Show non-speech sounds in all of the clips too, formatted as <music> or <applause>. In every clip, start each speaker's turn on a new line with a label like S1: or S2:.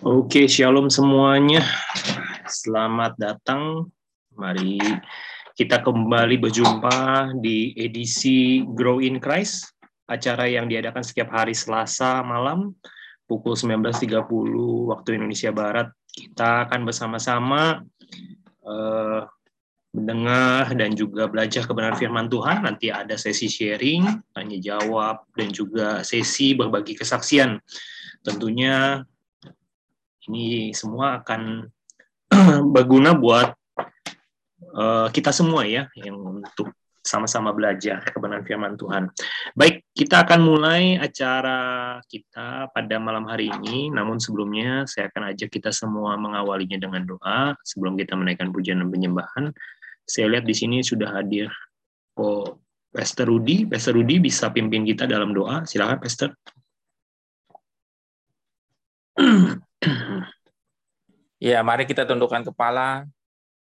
S1: Oke, shalom semuanya. Selamat datang. Mari kita kembali berjumpa di edisi Grow in Christ, acara yang diadakan setiap hari Selasa malam pukul 19.30 waktu Indonesia Barat. Kita akan bersama-sama uh, mendengar dan juga belajar kebenaran firman Tuhan. Nanti ada sesi sharing, tanya jawab, dan juga sesi berbagi kesaksian. Tentunya ini semua akan <clears throat> berguna buat uh, kita semua ya, yang untuk sama-sama belajar kebenaran firman Tuhan. Baik, kita akan mulai acara kita pada malam hari ini. Namun sebelumnya saya akan ajak kita semua mengawalinya dengan doa sebelum kita menaikkan pujian dan penyembahan. Saya lihat di sini sudah hadir oh, Pastor Rudi. Pastor Rudi bisa pimpin kita dalam doa. Silakan Pastor. <clears throat>
S2: Ya, mari kita tundukkan kepala.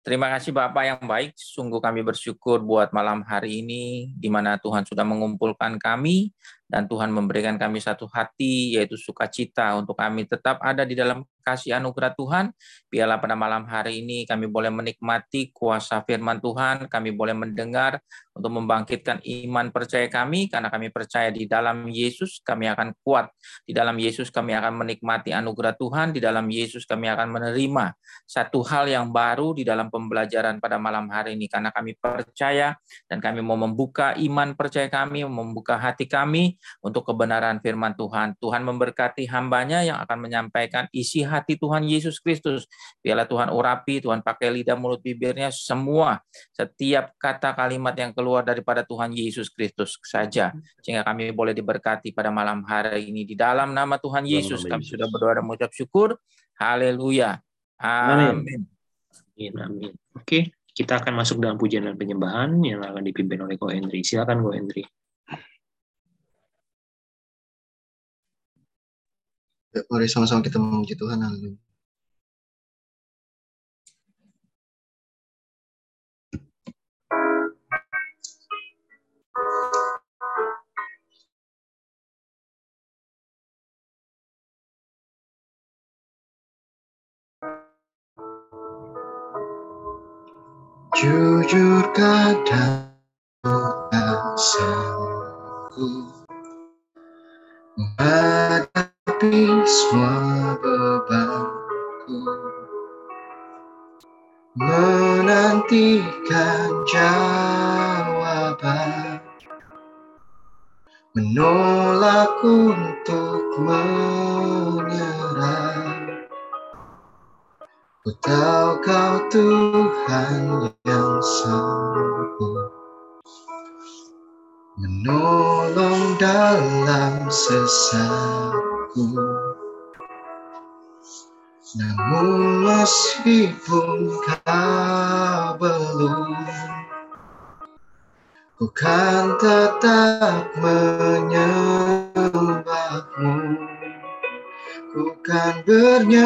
S2: Terima kasih Bapak yang baik. Sungguh kami bersyukur buat malam hari ini, di mana Tuhan sudah mengumpulkan kami, dan Tuhan memberikan kami satu hati, yaitu sukacita, untuk kami tetap ada di dalam kasih anugerah Tuhan. Biarlah pada malam hari ini kami boleh menikmati kuasa firman Tuhan, kami boleh mendengar untuk membangkitkan iman percaya kami, karena kami percaya di dalam Yesus kami akan kuat. Di dalam Yesus kami akan menikmati anugerah Tuhan, di dalam Yesus kami akan menerima satu hal yang baru di dalam pembelajaran pada malam hari ini, karena kami percaya dan kami mau membuka iman percaya kami, membuka hati kami untuk kebenaran firman Tuhan. Tuhan memberkati hambanya yang akan menyampaikan isi hati Tuhan Yesus Kristus. Biarlah Tuhan urapi, Tuhan pakai lidah mulut bibirnya semua. Setiap kata kalimat yang keluar daripada Tuhan Yesus Kristus saja. Sehingga kami boleh diberkati pada malam hari ini. Di dalam nama Tuhan Yesus kami sudah berdoa dan mengucap syukur. Haleluya. Amin.
S1: Amin. Amin. Oke, kita akan masuk dalam pujian dan penyembahan yang akan dipimpin oleh Ko Hendri. Silakan Ko Hendri.
S3: Ya, mari sama-sama kita memuji Tuhan. Haleluya. Jujur kadang sanggup menghadapi semua bebanku menantikan jawaban. Menolak untuk menyerah. Ku tahu kau Tuhan yang sanggup. Menolong dalam Namun meskipun kau belum, ku kan tetap menyembahmu. Ku kan bernyanyi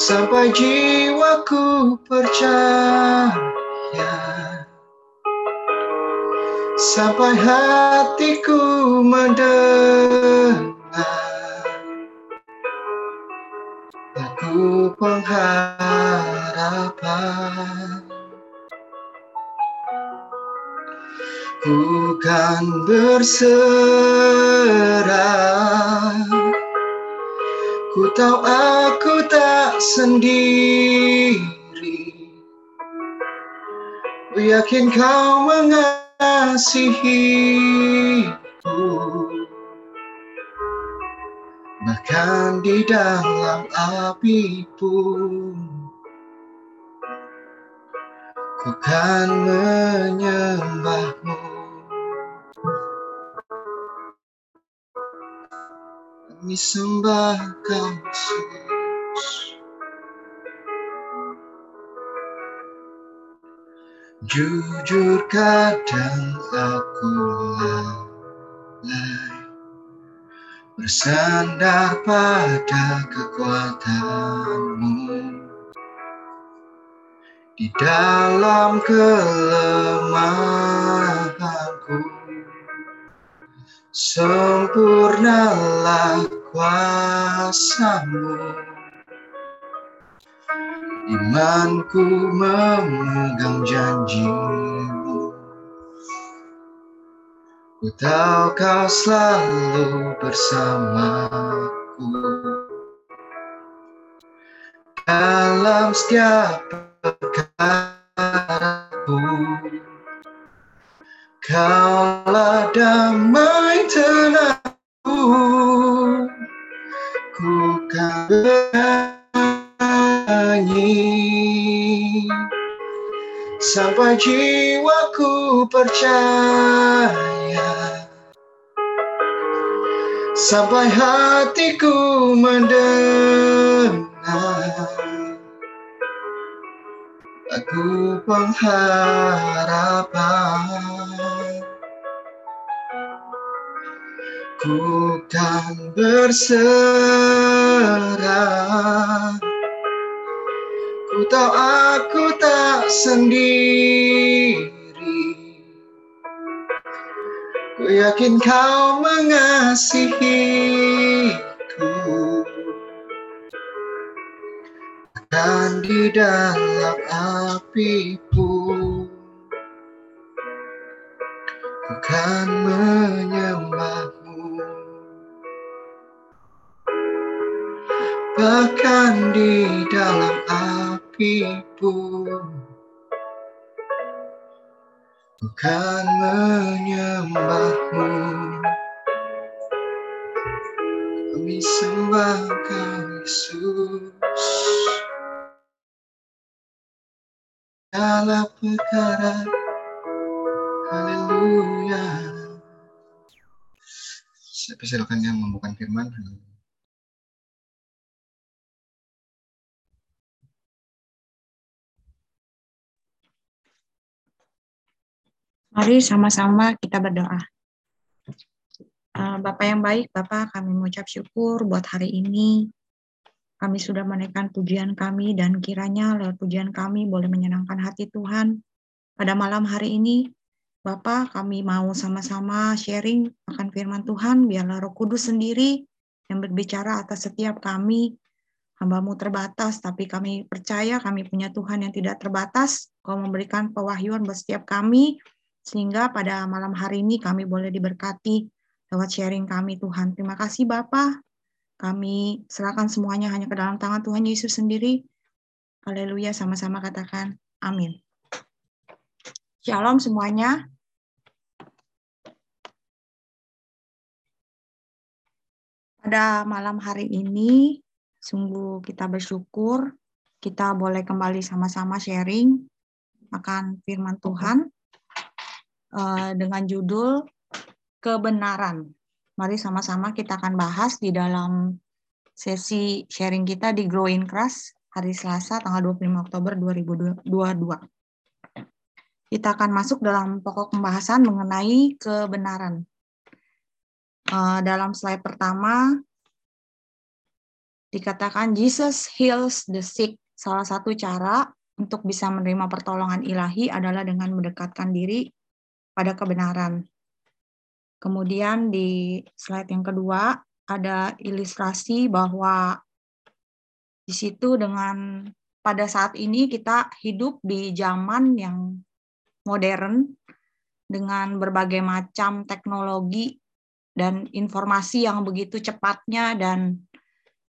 S3: sampai jiwaku percaya sampai hatiku mendengar. Lagu pengharapan. Bukan berserah. Ku tahu aku tak sendiri. Ku yakin kau mengasihiku Bahkan di dalam api pun Ku kan menyembahmu. Kami sembah kau Jujur kadang aku lalai Bersandar pada kekuatanmu. Di dalam kelemahanku Sempurnalah kuasamu Imanku memegang janjimu. Ku tahu kau selalu bersamaku? Dalam setiap perkaraku Kaulah damai tenangku Ku kan bernyanyi Sampai jiwaku percaya. Sampai hatiku mendengar. Lagu pengharapan. Ku kan berserah Ku tahu aku tak sendiri. Ku yakin kau mengasihiku Dan di dalam api pun Ku kan menyembahmu. Bahkan di dalam api pun Ku kan menyembahmu. Kami sembah kau Yesus. Segala perkara. Haleluya. Saya persilakan yang membuka firman
S4: Mari sama-sama kita berdoa. Uh, Bapak yang baik, Bapak kami mengucap syukur buat hari ini. Kami sudah menaikkan pujian kami dan kiranya lewat pujian kami boleh menyenangkan hati Tuhan. Pada malam hari ini, Bapak kami mau sama-sama sharing akan firman Tuhan, biarlah roh kudus sendiri yang berbicara atas setiap kami. Hambamu terbatas, tapi kami percaya kami punya Tuhan yang tidak terbatas. Kau memberikan pewahyuan buat setiap kami, sehingga pada malam hari ini kami boleh diberkati lewat sharing kami Tuhan. Terima kasih Bapak. Kami serahkan semuanya hanya ke dalam tangan Tuhan Yesus sendiri. Haleluya, sama-sama katakan amin. Shalom semuanya. Pada malam hari ini, sungguh kita bersyukur kita boleh kembali sama-sama sharing akan firman Tuhan uh, dengan judul kebenaran. Mari sama-sama kita akan bahas di dalam sesi sharing kita di Growing Crush hari Selasa tanggal 25 Oktober 2022. Kita akan masuk dalam pokok pembahasan mengenai kebenaran. Uh, dalam slide pertama dikatakan Jesus heals the sick. Salah satu cara untuk bisa menerima pertolongan ilahi adalah dengan mendekatkan diri pada kebenaran. Kemudian di slide yang kedua ada ilustrasi bahwa di situ dengan pada saat ini kita hidup di zaman yang modern dengan berbagai macam teknologi dan informasi yang begitu cepatnya dan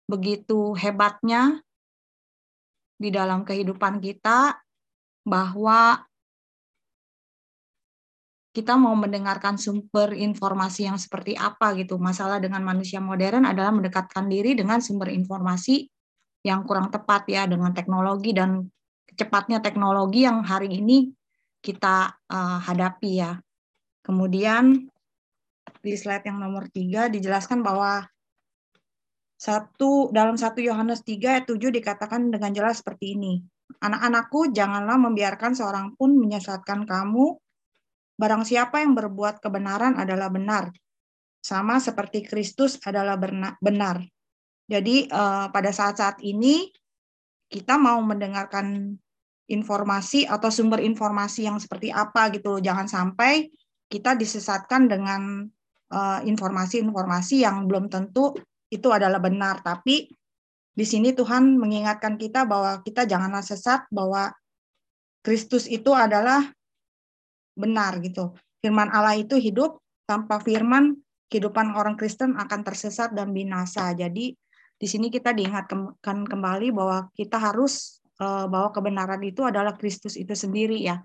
S4: begitu hebatnya di dalam kehidupan kita bahwa kita mau mendengarkan sumber informasi yang seperti apa gitu. Masalah dengan manusia modern adalah mendekatkan diri dengan sumber informasi yang kurang tepat ya dengan teknologi dan cepatnya teknologi yang hari ini kita uh, hadapi ya. Kemudian di slide yang nomor tiga dijelaskan bahwa satu dalam satu Yohanes 3 ayat 7 dikatakan dengan jelas seperti ini. Anak-anakku, janganlah membiarkan seorang pun menyesatkan kamu. Barang siapa yang berbuat kebenaran adalah benar. Sama seperti Kristus adalah benar. Jadi eh, pada saat-saat ini kita mau mendengarkan informasi atau sumber informasi yang seperti apa gitu. Jangan sampai kita disesatkan dengan eh, informasi-informasi yang belum tentu itu adalah benar, tapi di sini Tuhan mengingatkan kita bahwa kita janganlah sesat bahwa Kristus itu adalah benar gitu. Firman Allah itu hidup, tanpa firman kehidupan orang Kristen akan tersesat dan binasa. Jadi di sini kita diingatkan kembali bahwa kita harus uh, bahwa kebenaran itu adalah Kristus itu sendiri ya.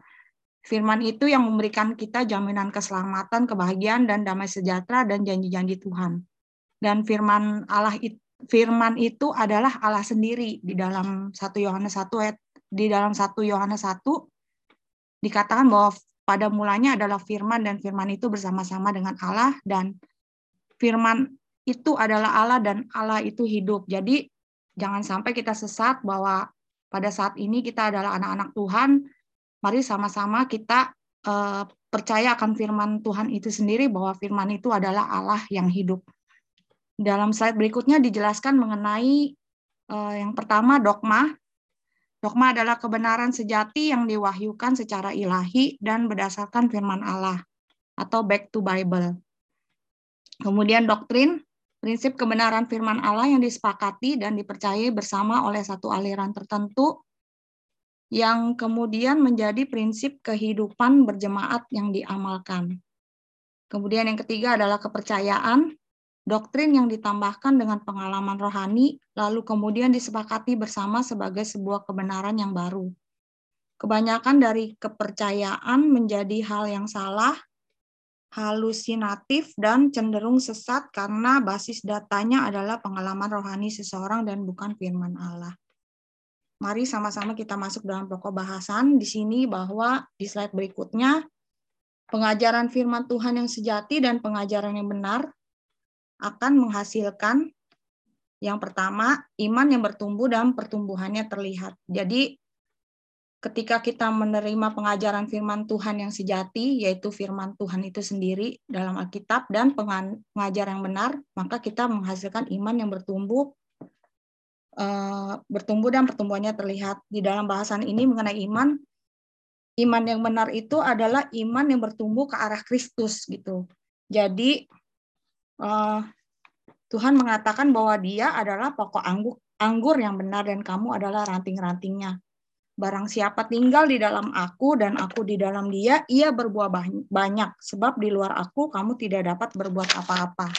S4: Firman itu yang memberikan kita jaminan keselamatan, kebahagiaan dan damai sejahtera dan janji-janji Tuhan. Dan firman Allah itu firman itu adalah Allah sendiri di dalam 1 Yohanes 1 ayat di dalam 1 Yohanes 1 dikatakan bahwa pada mulanya adalah firman dan firman itu bersama-sama dengan Allah dan firman itu adalah Allah dan Allah itu hidup. Jadi jangan sampai kita sesat bahwa pada saat ini kita adalah anak-anak Tuhan. Mari sama-sama kita uh, percaya akan firman Tuhan itu sendiri bahwa firman itu adalah Allah yang hidup. Dalam slide berikutnya dijelaskan mengenai uh, yang pertama dogma Dogma adalah kebenaran sejati yang diwahyukan secara ilahi dan berdasarkan firman Allah atau back to Bible. Kemudian doktrin, prinsip kebenaran firman Allah yang disepakati dan dipercayai bersama oleh satu aliran tertentu yang kemudian menjadi prinsip kehidupan berjemaat yang diamalkan. Kemudian yang ketiga adalah kepercayaan, doktrin yang ditambahkan dengan pengalaman rohani, lalu kemudian disepakati bersama sebagai sebuah kebenaran yang baru. Kebanyakan dari kepercayaan menjadi hal yang salah, halusinatif, dan cenderung sesat karena basis datanya adalah pengalaman rohani seseorang dan bukan firman Allah. Mari sama-sama kita masuk dalam pokok bahasan di sini bahwa di slide berikutnya pengajaran firman Tuhan yang sejati dan pengajaran yang benar akan menghasilkan yang pertama iman yang bertumbuh dan pertumbuhannya terlihat. Jadi ketika kita menerima pengajaran firman Tuhan yang sejati, yaitu firman Tuhan itu sendiri dalam Alkitab dan pengajaran yang benar, maka kita menghasilkan iman yang bertumbuh, eh, bertumbuh dan pertumbuhannya terlihat. Di dalam bahasan ini mengenai iman, iman yang benar itu adalah iman yang bertumbuh ke arah Kristus gitu. Jadi Tuhan mengatakan bahwa dia adalah pokok anggur, anggur yang benar dan kamu adalah ranting-rantingnya. Barang siapa tinggal di dalam aku dan aku di dalam dia, ia berbuah banyak. Sebab di luar aku kamu tidak dapat berbuat apa-apa.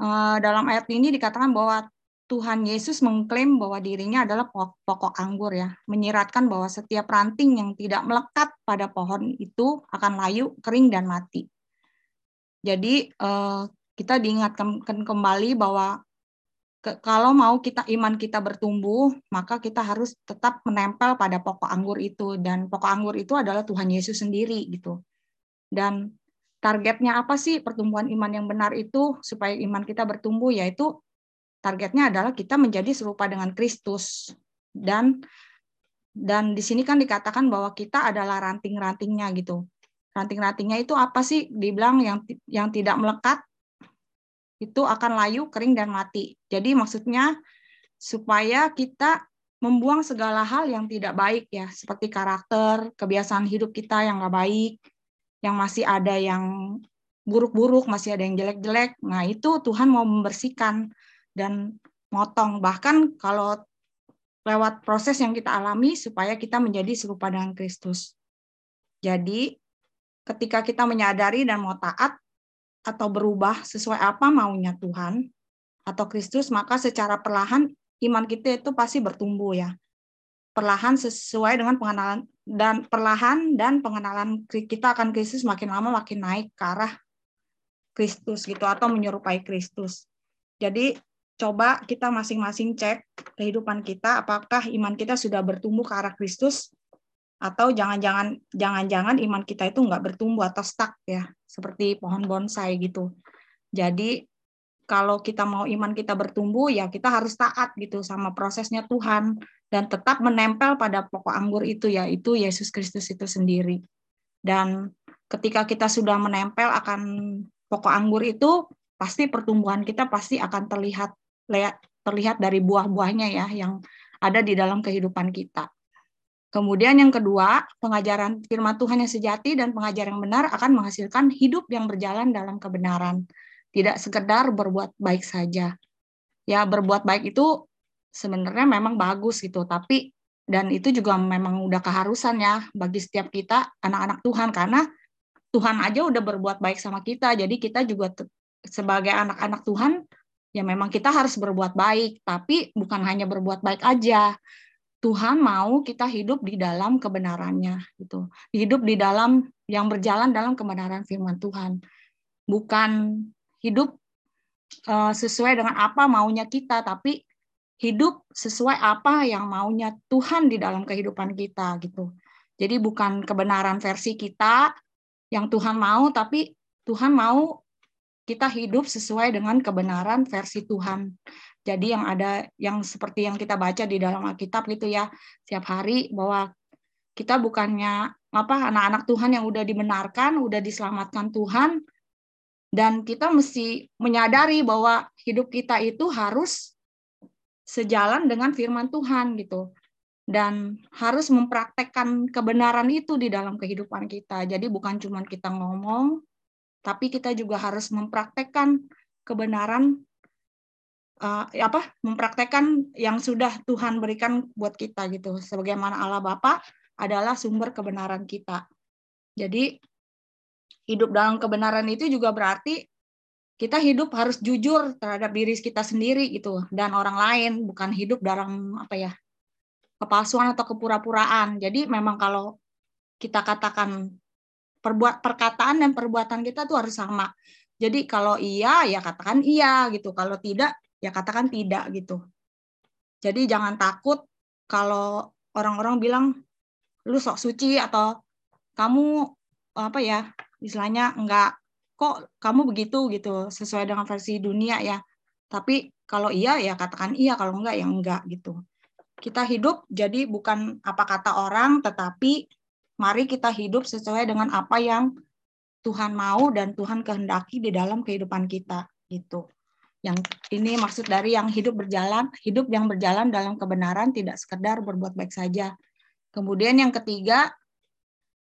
S4: Uh, dalam ayat ini dikatakan bahwa Tuhan Yesus mengklaim bahwa dirinya adalah pokok anggur ya, menyiratkan bahwa setiap ranting yang tidak melekat pada pohon itu akan layu, kering dan mati. Jadi eh, kita diingatkan kembali bahwa kalau mau kita iman kita bertumbuh, maka kita harus tetap menempel pada pokok anggur itu. Dan pokok anggur itu adalah Tuhan Yesus sendiri gitu. Dan targetnya apa sih pertumbuhan iman yang benar itu supaya iman kita bertumbuh? Yaitu targetnya adalah kita menjadi serupa dengan Kristus. Dan dan di sini kan dikatakan bahwa kita adalah ranting-rantingnya gitu ranting-rantingnya itu apa sih? Dibilang yang yang tidak melekat itu akan layu kering dan mati. Jadi maksudnya supaya kita membuang segala hal yang tidak baik ya seperti karakter kebiasaan hidup kita yang nggak baik yang masih ada yang buruk-buruk masih ada yang jelek-jelek. Nah itu Tuhan mau membersihkan dan motong. Bahkan kalau lewat proses yang kita alami supaya kita menjadi serupa dengan Kristus. Jadi ketika kita menyadari dan mau taat atau berubah sesuai apa maunya Tuhan atau Kristus, maka secara perlahan iman kita itu pasti bertumbuh ya. Perlahan sesuai dengan pengenalan dan perlahan dan pengenalan kita akan Kristus makin lama makin naik ke arah Kristus gitu atau menyerupai Kristus. Jadi coba kita masing-masing cek kehidupan kita apakah iman kita sudah bertumbuh ke arah Kristus atau jangan-jangan jangan-jangan iman kita itu nggak bertumbuh atau stuck ya seperti pohon bonsai gitu. Jadi kalau kita mau iman kita bertumbuh ya kita harus taat gitu sama prosesnya Tuhan dan tetap menempel pada pokok anggur itu yaitu Yesus Kristus itu sendiri. Dan ketika kita sudah menempel akan pokok anggur itu pasti pertumbuhan kita pasti akan terlihat terlihat dari buah-buahnya ya yang ada di dalam kehidupan kita Kemudian yang kedua, pengajaran firman Tuhan yang sejati dan pengajaran yang benar akan menghasilkan hidup yang berjalan dalam kebenaran. Tidak sekedar berbuat baik saja. Ya, berbuat baik itu sebenarnya memang bagus gitu, tapi dan itu juga memang udah keharusan ya bagi setiap kita anak-anak Tuhan karena Tuhan aja udah berbuat baik sama kita. Jadi kita juga sebagai anak-anak Tuhan ya memang kita harus berbuat baik, tapi bukan hanya berbuat baik aja. Tuhan mau kita hidup di dalam kebenarannya gitu. Hidup di dalam yang berjalan dalam kebenaran firman Tuhan. Bukan hidup uh, sesuai dengan apa maunya kita, tapi hidup sesuai apa yang maunya Tuhan di dalam kehidupan kita gitu. Jadi bukan kebenaran versi kita yang Tuhan mau, tapi Tuhan mau kita hidup sesuai dengan kebenaran versi Tuhan. Jadi yang ada yang seperti yang kita baca di dalam Alkitab gitu ya, setiap hari bahwa kita bukannya apa anak-anak Tuhan yang udah dibenarkan, udah diselamatkan Tuhan dan kita mesti menyadari bahwa hidup kita itu harus sejalan dengan firman Tuhan gitu dan harus mempraktekkan kebenaran itu di dalam kehidupan kita. Jadi bukan cuma kita ngomong, tapi kita juga harus mempraktekkan kebenaran uh, apa mempraktekkan yang sudah Tuhan berikan buat kita gitu. Sebagaimana Allah Bapa adalah sumber kebenaran kita. Jadi hidup dalam kebenaran itu juga berarti kita hidup harus jujur terhadap diri kita sendiri gitu. Dan orang lain bukan hidup dalam apa ya kepalsuan atau kepura-puraan. Jadi memang kalau kita katakan perbuat perkataan dan perbuatan kita tuh harus sama. Jadi kalau iya ya katakan iya gitu. Kalau tidak ya katakan tidak gitu. Jadi jangan takut kalau orang-orang bilang lu sok suci atau kamu apa ya istilahnya enggak kok kamu begitu gitu sesuai dengan versi dunia ya. Tapi kalau iya ya katakan iya kalau enggak ya enggak gitu. Kita hidup jadi bukan apa kata orang tetapi mari kita hidup sesuai dengan apa yang Tuhan mau dan Tuhan kehendaki di dalam kehidupan kita gitu. Yang ini maksud dari yang hidup berjalan, hidup yang berjalan dalam kebenaran tidak sekedar berbuat baik saja. Kemudian yang ketiga,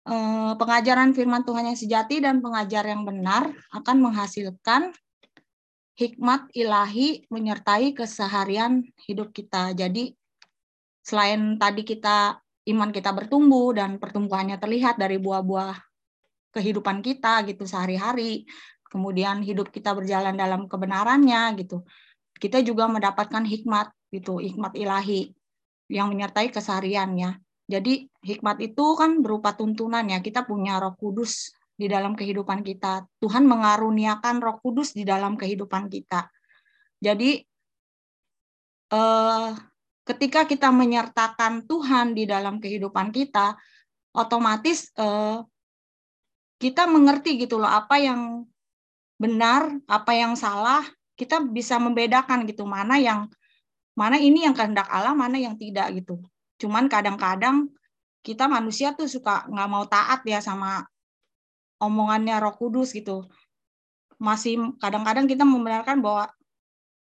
S4: eh, pengajaran firman Tuhan yang sejati dan pengajar yang benar akan menghasilkan hikmat ilahi menyertai keseharian hidup kita. Jadi selain tadi kita iman kita bertumbuh dan pertumbuhannya terlihat dari buah-buah kehidupan kita gitu sehari-hari kemudian hidup kita berjalan dalam kebenarannya gitu. Kita juga mendapatkan hikmat gitu, hikmat ilahi yang menyertai kesehariannya. Jadi hikmat itu kan berupa tuntunan ya. Kita punya Roh Kudus di dalam kehidupan kita. Tuhan mengaruniakan Roh Kudus di dalam kehidupan kita. Jadi eh, ketika kita menyertakan Tuhan di dalam kehidupan kita, otomatis eh, kita mengerti gitu loh apa yang benar, apa yang salah, kita bisa membedakan gitu mana yang mana ini yang kehendak Allah, mana yang tidak gitu. Cuman kadang-kadang kita manusia tuh suka nggak mau taat ya sama omongannya Roh Kudus gitu. Masih kadang-kadang kita membenarkan bahwa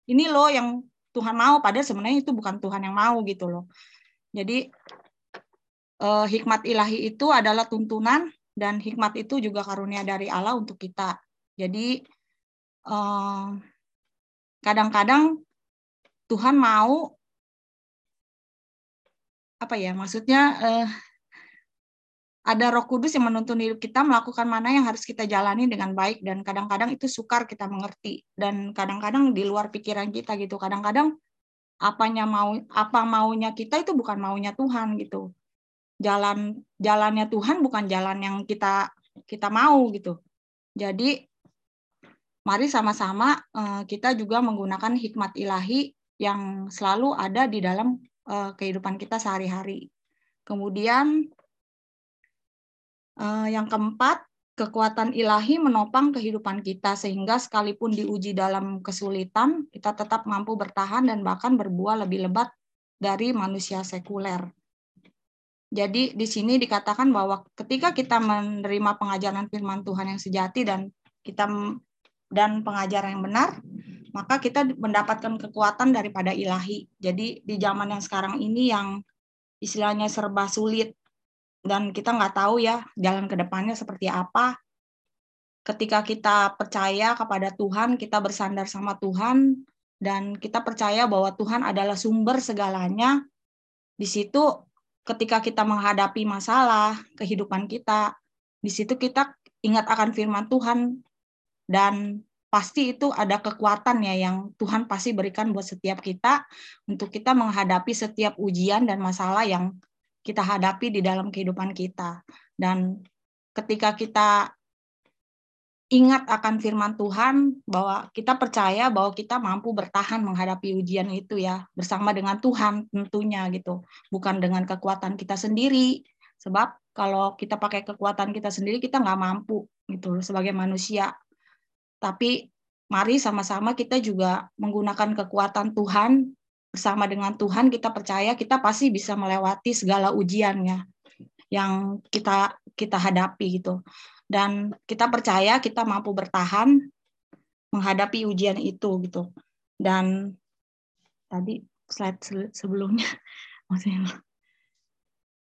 S4: ini loh yang Tuhan mau, padahal sebenarnya itu bukan Tuhan yang mau gitu loh. Jadi eh, hikmat ilahi itu adalah tuntunan dan hikmat itu juga karunia dari Allah untuk kita. Jadi eh, kadang-kadang Tuhan mau apa ya maksudnya eh, ada Roh Kudus yang menuntun hidup kita melakukan mana yang harus kita jalani dengan baik dan kadang-kadang itu sukar kita mengerti dan kadang-kadang di luar pikiran kita gitu. Kadang-kadang apanya mau apa maunya kita itu bukan maunya Tuhan gitu. Jalan jalannya Tuhan bukan jalan yang kita kita mau gitu. Jadi mari sama-sama uh, kita juga menggunakan hikmat ilahi yang selalu ada di dalam uh, kehidupan kita sehari-hari. Kemudian uh, yang keempat, kekuatan ilahi menopang kehidupan kita sehingga sekalipun diuji dalam kesulitan, kita tetap mampu bertahan dan bahkan berbuah lebih lebat dari manusia sekuler. Jadi di sini dikatakan bahwa ketika kita menerima pengajaran firman Tuhan yang sejati dan kita dan pengajaran yang benar, maka kita mendapatkan kekuatan daripada ilahi. Jadi di zaman yang sekarang ini yang istilahnya serba sulit dan kita nggak tahu ya jalan ke depannya seperti apa. Ketika kita percaya kepada Tuhan, kita bersandar sama Tuhan, dan kita percaya bahwa Tuhan adalah sumber segalanya, di situ ketika kita menghadapi masalah kehidupan kita, di situ kita ingat akan firman Tuhan dan pasti itu ada kekuatan ya yang Tuhan pasti berikan buat setiap kita untuk kita menghadapi setiap ujian dan masalah yang kita hadapi di dalam kehidupan kita. Dan ketika kita ingat akan firman Tuhan bahwa kita percaya bahwa kita mampu bertahan menghadapi ujian itu ya bersama dengan Tuhan tentunya gitu. Bukan dengan kekuatan kita sendiri. Sebab kalau kita pakai kekuatan kita sendiri kita nggak mampu gitu sebagai manusia tapi mari sama-sama kita juga menggunakan kekuatan Tuhan. Bersama dengan Tuhan kita percaya kita pasti bisa melewati segala ujiannya yang kita kita hadapi gitu. Dan kita percaya kita mampu bertahan menghadapi ujian itu gitu. Dan tadi slide sebelumnya. <laughs>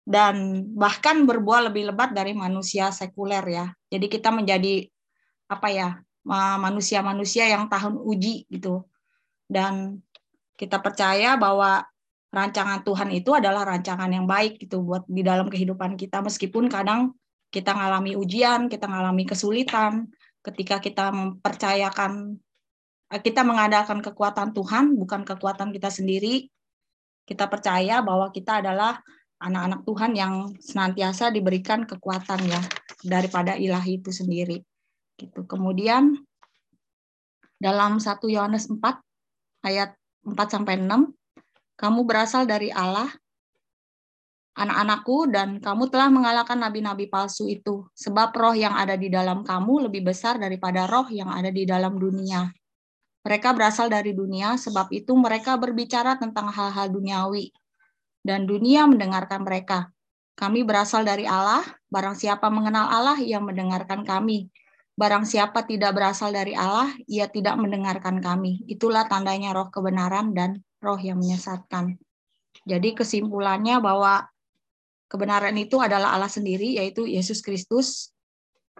S4: Dan bahkan berbuah lebih lebat dari manusia sekuler ya. Jadi kita menjadi apa ya manusia-manusia yang tahun uji gitu dan kita percaya bahwa rancangan Tuhan itu adalah rancangan yang baik gitu buat di dalam kehidupan kita meskipun kadang kita mengalami ujian, kita mengalami kesulitan, ketika kita mempercayakan, eh, kita mengandalkan kekuatan Tuhan, bukan kekuatan kita sendiri, kita percaya bahwa kita adalah anak-anak Tuhan yang senantiasa diberikan kekuatan ya daripada ilahi itu sendiri. Gitu. Kemudian dalam 1 Yohanes 4 ayat 4 sampai 6, kamu berasal dari Allah anak-anakku, dan kamu telah mengalahkan nabi-nabi palsu itu, sebab roh yang ada di dalam kamu lebih besar daripada roh yang ada di dalam dunia. Mereka berasal dari dunia, sebab itu mereka berbicara tentang hal-hal duniawi, dan dunia mendengarkan mereka. Kami berasal dari Allah, barang siapa mengenal Allah, ia mendengarkan kami. Barang siapa tidak berasal dari Allah, ia tidak mendengarkan kami. Itulah tandanya roh kebenaran dan roh yang menyesatkan. Jadi kesimpulannya bahwa kebenaran itu adalah Allah sendiri yaitu Yesus Kristus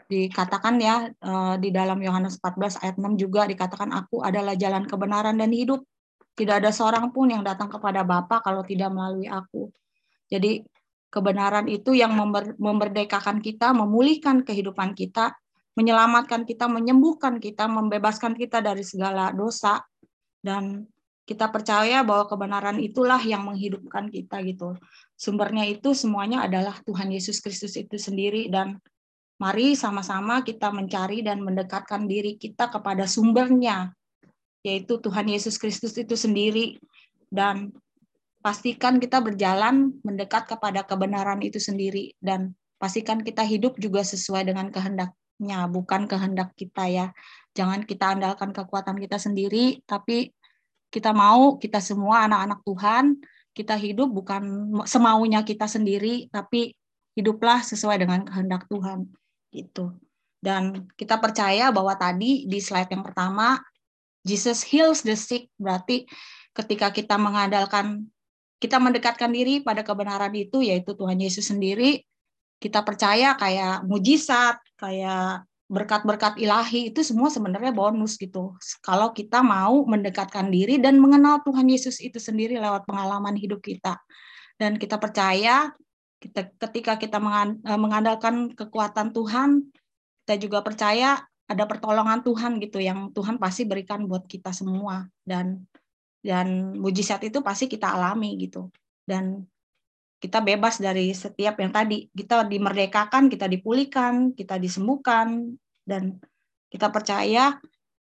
S4: dikatakan ya eh, di dalam Yohanes 14 ayat 6 juga dikatakan aku adalah jalan kebenaran dan hidup tidak ada seorang pun yang datang kepada Bapa kalau tidak melalui aku jadi kebenaran itu yang memerdekakan kita memulihkan kehidupan kita menyelamatkan kita menyembuhkan kita membebaskan kita dari segala dosa. Dan kita percaya bahwa kebenaran itulah yang menghidupkan kita gitu. Sumbernya itu semuanya adalah Tuhan Yesus Kristus itu sendiri. Dan mari sama-sama kita mencari dan mendekatkan diri kita kepada sumbernya yaitu Tuhan Yesus Kristus itu sendiri. Dan pastikan kita berjalan mendekat kepada kebenaran itu sendiri. Dan pastikan kita hidup juga sesuai dengan kehendaknya bukan kehendak kita ya. Jangan kita andalkan kekuatan kita sendiri tapi kita mau kita semua anak-anak Tuhan kita hidup bukan semaunya kita sendiri tapi hiduplah sesuai dengan kehendak Tuhan gitu dan kita percaya bahwa tadi di slide yang pertama Jesus heals the sick berarti ketika kita mengandalkan kita mendekatkan diri pada kebenaran itu yaitu Tuhan Yesus sendiri kita percaya kayak mujizat kayak berkat-berkat ilahi itu semua sebenarnya bonus gitu. Kalau kita mau mendekatkan diri dan mengenal Tuhan Yesus itu sendiri lewat pengalaman hidup kita. Dan kita percaya kita ketika kita eh, mengandalkan kekuatan Tuhan, kita juga percaya ada pertolongan Tuhan gitu yang Tuhan pasti berikan buat kita semua dan dan mujizat itu pasti kita alami gitu. Dan kita bebas dari setiap yang tadi. Kita dimerdekakan, kita dipulihkan, kita disembuhkan dan kita percaya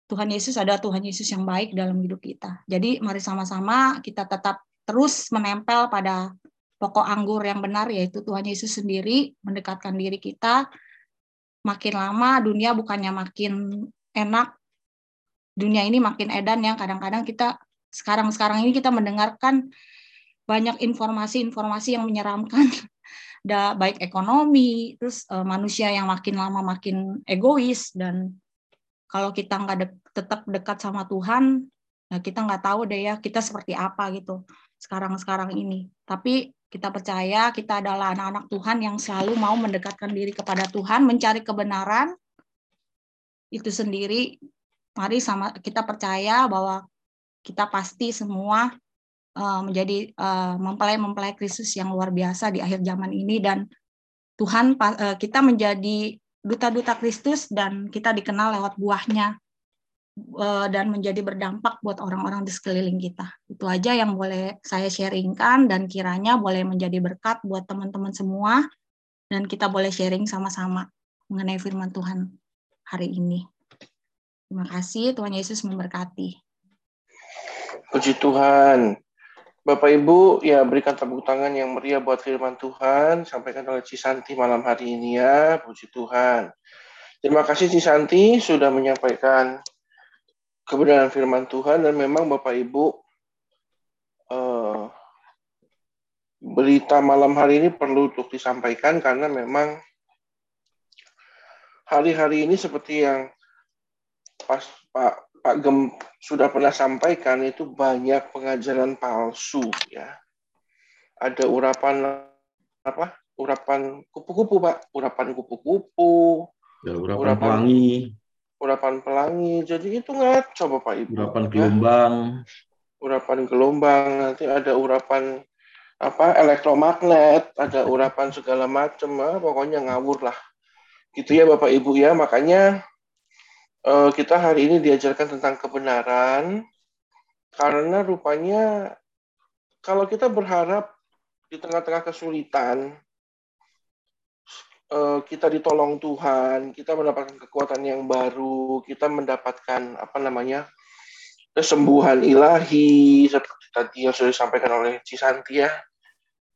S4: Tuhan Yesus ada Tuhan Yesus yang baik dalam hidup kita. Jadi mari sama-sama kita tetap terus menempel pada pokok anggur yang benar yaitu Tuhan Yesus sendiri mendekatkan diri kita. Makin lama dunia bukannya makin enak dunia ini makin edan yang kadang-kadang kita sekarang-sekarang ini kita mendengarkan banyak informasi-informasi yang menyeramkan <laughs> da, baik ekonomi terus uh, manusia yang makin lama makin egois dan kalau kita nggak de tetap dekat sama Tuhan ya kita nggak tahu deh ya kita seperti apa gitu sekarang-sekarang ini tapi Kita percaya kita adalah anak-anak Tuhan yang selalu mau mendekatkan diri kepada Tuhan, mencari kebenaran itu sendiri. Mari sama kita percaya bahwa kita pasti semua uh, menjadi uh, mempelai-mempelai Kristus yang luar biasa di akhir zaman ini dan Tuhan uh, kita menjadi duta-duta Kristus dan kita dikenal lewat buahnya dan menjadi berdampak buat orang-orang di sekeliling kita. Itu aja yang boleh saya sharingkan dan kiranya boleh menjadi berkat buat teman-teman semua dan kita boleh sharing sama-sama mengenai firman Tuhan hari ini. Terima kasih, Tuhan Yesus memberkati.
S5: Puji Tuhan. Bapak Ibu, ya berikan tepuk tangan yang meriah buat firman Tuhan, sampaikan oleh Cisanti malam hari ini ya, puji Tuhan. Terima kasih Cisanti sudah menyampaikan kebenaran firman Tuhan. Dan memang Bapak Ibu eh, berita malam hari ini perlu untuk disampaikan karena memang hari-hari ini seperti yang pas Pak Pak Gem sudah pernah sampaikan itu banyak pengajaran palsu ya. Ada urapan apa? Urapan kupu-kupu, Pak. Urapan kupu-kupu.
S6: Ya, urapan, urapan pelangi.
S5: Urapan pelangi. Jadi itu ngaco Bapak Ibu.
S6: Urapan ya. gelombang.
S5: Urapan gelombang. Nanti ada urapan apa elektromagnet, ada urapan segala macam, ah, pokoknya ngawur lah. Gitu ya Bapak Ibu ya. Makanya uh, kita hari ini diajarkan tentang kebenaran karena rupanya kalau kita berharap di tengah-tengah kesulitan uh, kita ditolong Tuhan, kita mendapatkan kekuatan yang baru, kita mendapatkan apa namanya kesembuhan ilahi seperti tadi yang sudah disampaikan oleh Cisanti ya.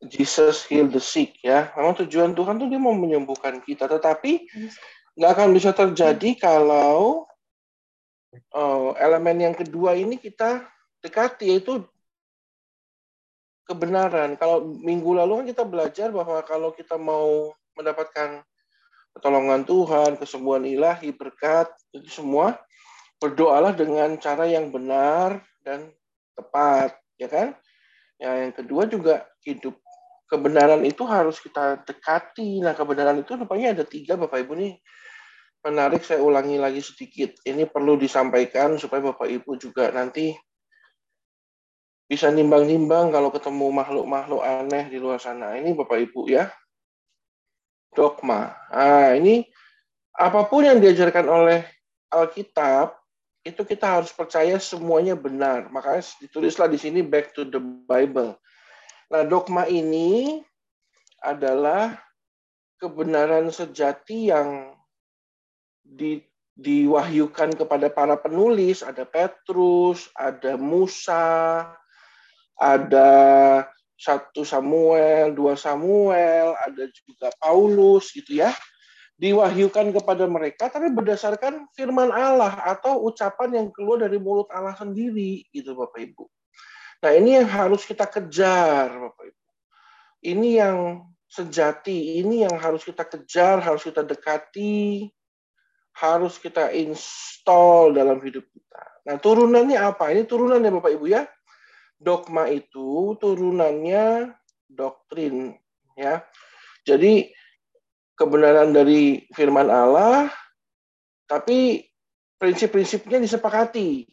S5: Jesus heal the sick ya. Memang tujuan Tuhan tuh dia mau menyembuhkan kita, tetapi nggak akan bisa terjadi kalau uh, elemen yang kedua ini kita dekati yaitu kebenaran. Kalau minggu lalu kan kita belajar bahwa kalau kita mau mendapatkan pertolongan Tuhan, kesembuhan ilahi, berkat, itu semua berdoalah dengan cara yang benar dan tepat, ya kan? Ya, yang kedua juga hidup kebenaran itu harus kita dekati. Nah, kebenaran itu rupanya ada tiga, Bapak Ibu nih menarik saya ulangi lagi sedikit. Ini perlu disampaikan supaya Bapak Ibu juga nanti bisa nimbang-nimbang kalau ketemu makhluk-makhluk aneh di luar sana. Ini Bapak Ibu ya. Dogma. Nah, ini apa pun yang diajarkan oleh Alkitab itu kita harus percaya semuanya benar. Makanya ditulislah di sini back to the Bible. Nah, dogma ini adalah kebenaran sejati yang di, diwahyukan kepada para penulis, ada Petrus, ada Musa, ada satu Samuel, dua Samuel, ada juga Paulus gitu ya. Diwahyukan kepada mereka tapi berdasarkan firman Allah atau ucapan yang keluar dari mulut Allah sendiri gitu Bapak Ibu. Nah, ini yang harus kita kejar Bapak Ibu. Ini yang sejati, ini yang harus kita kejar, harus kita dekati, harus kita install dalam hidup kita. Nah, turunannya apa? Ini turunannya Bapak Ibu ya. Dogma itu turunannya doktrin ya. Jadi kebenaran dari firman Allah tapi prinsip-prinsipnya disepakati.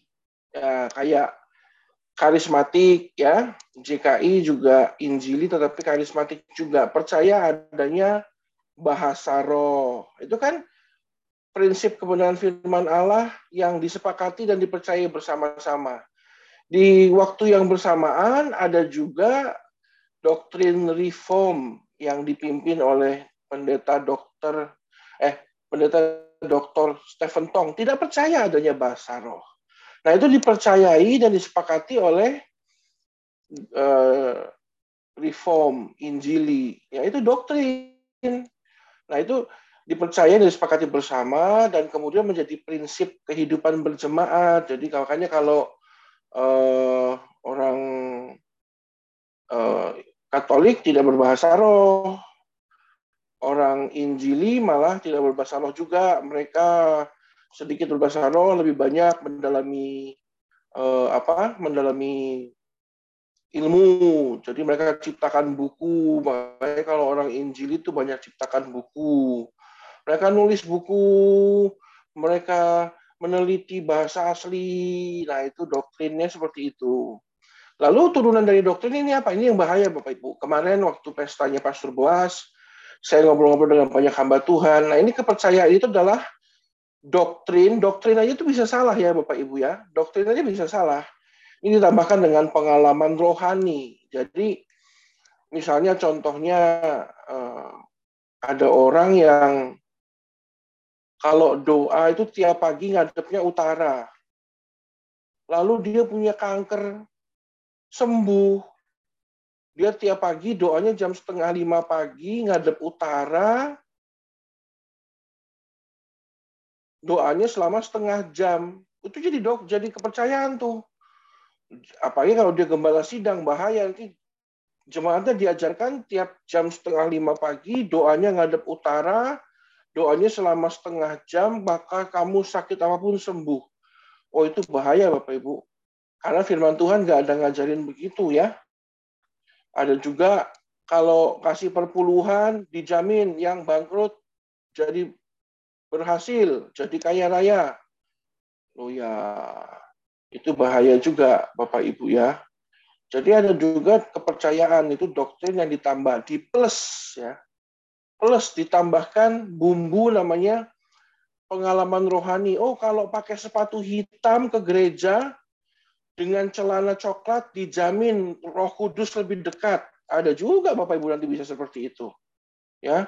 S5: Ya, kayak karismatik ya, JKI juga Injili tetapi karismatik juga percaya adanya bahasa roh. Itu kan prinsip kebenaran firman Allah yang disepakati dan dipercayai bersama-sama. Di waktu yang bersamaan ada juga doktrin reform yang dipimpin oleh pendeta dokter eh pendeta dokter Stephen Tong tidak percaya adanya bahasa roh. Nah, itu dipercayai dan disepakati oleh uh, reform Injili, yaitu doktrin. Nah, itu dipercaya dan disepakati bersama dan kemudian menjadi prinsip kehidupan berjemaat. Jadi makanya kalau uh, orang uh, Katolik tidak berbahasa roh, orang Injili malah tidak berbahasa roh juga. Mereka sedikit berbahasa roh, lebih banyak mendalami uh, apa? Mendalami ilmu. Jadi mereka ciptakan buku. Makanya kalau orang Injil itu banyak ciptakan buku. Mereka nulis buku, mereka meneliti bahasa asli. Nah, itu doktrinnya seperti itu. Lalu turunan dari doktrin ini apa? Ini yang bahaya Bapak Ibu. Kemarin waktu pestanya Pastor Boas, saya ngobrol-ngobrol dengan banyak hamba Tuhan. Nah, ini kepercayaan itu adalah doktrin. Doktrin aja itu bisa salah ya Bapak Ibu ya. Doktrin aja bisa salah. Ini ditambahkan dengan pengalaman rohani. Jadi misalnya contohnya eh, ada orang yang kalau doa itu tiap pagi ngadepnya utara. Lalu dia punya kanker sembuh. Dia tiap pagi doanya jam setengah lima pagi ngadep utara. Doanya selama setengah jam. Itu jadi dok, jadi kepercayaan tuh. Apalagi kalau dia gembala sidang bahaya nanti jemaatnya diajarkan tiap jam setengah lima pagi doanya ngadep utara, doanya selama setengah jam, maka kamu sakit apa pun sembuh. Oh itu bahaya Bapak Ibu. Karena firman Tuhan nggak ada ngajarin begitu ya. Ada juga kalau kasih perpuluhan dijamin yang bangkrut jadi berhasil, jadi kaya raya. Oh ya, itu bahaya juga Bapak Ibu ya. Jadi ada juga kepercayaan itu doktrin yang ditambah di plus ya plus ditambahkan bumbu namanya pengalaman rohani. Oh, kalau pakai sepatu hitam ke gereja dengan celana coklat dijamin Roh Kudus lebih dekat. Ada juga Bapak Ibu nanti bisa seperti itu. Ya.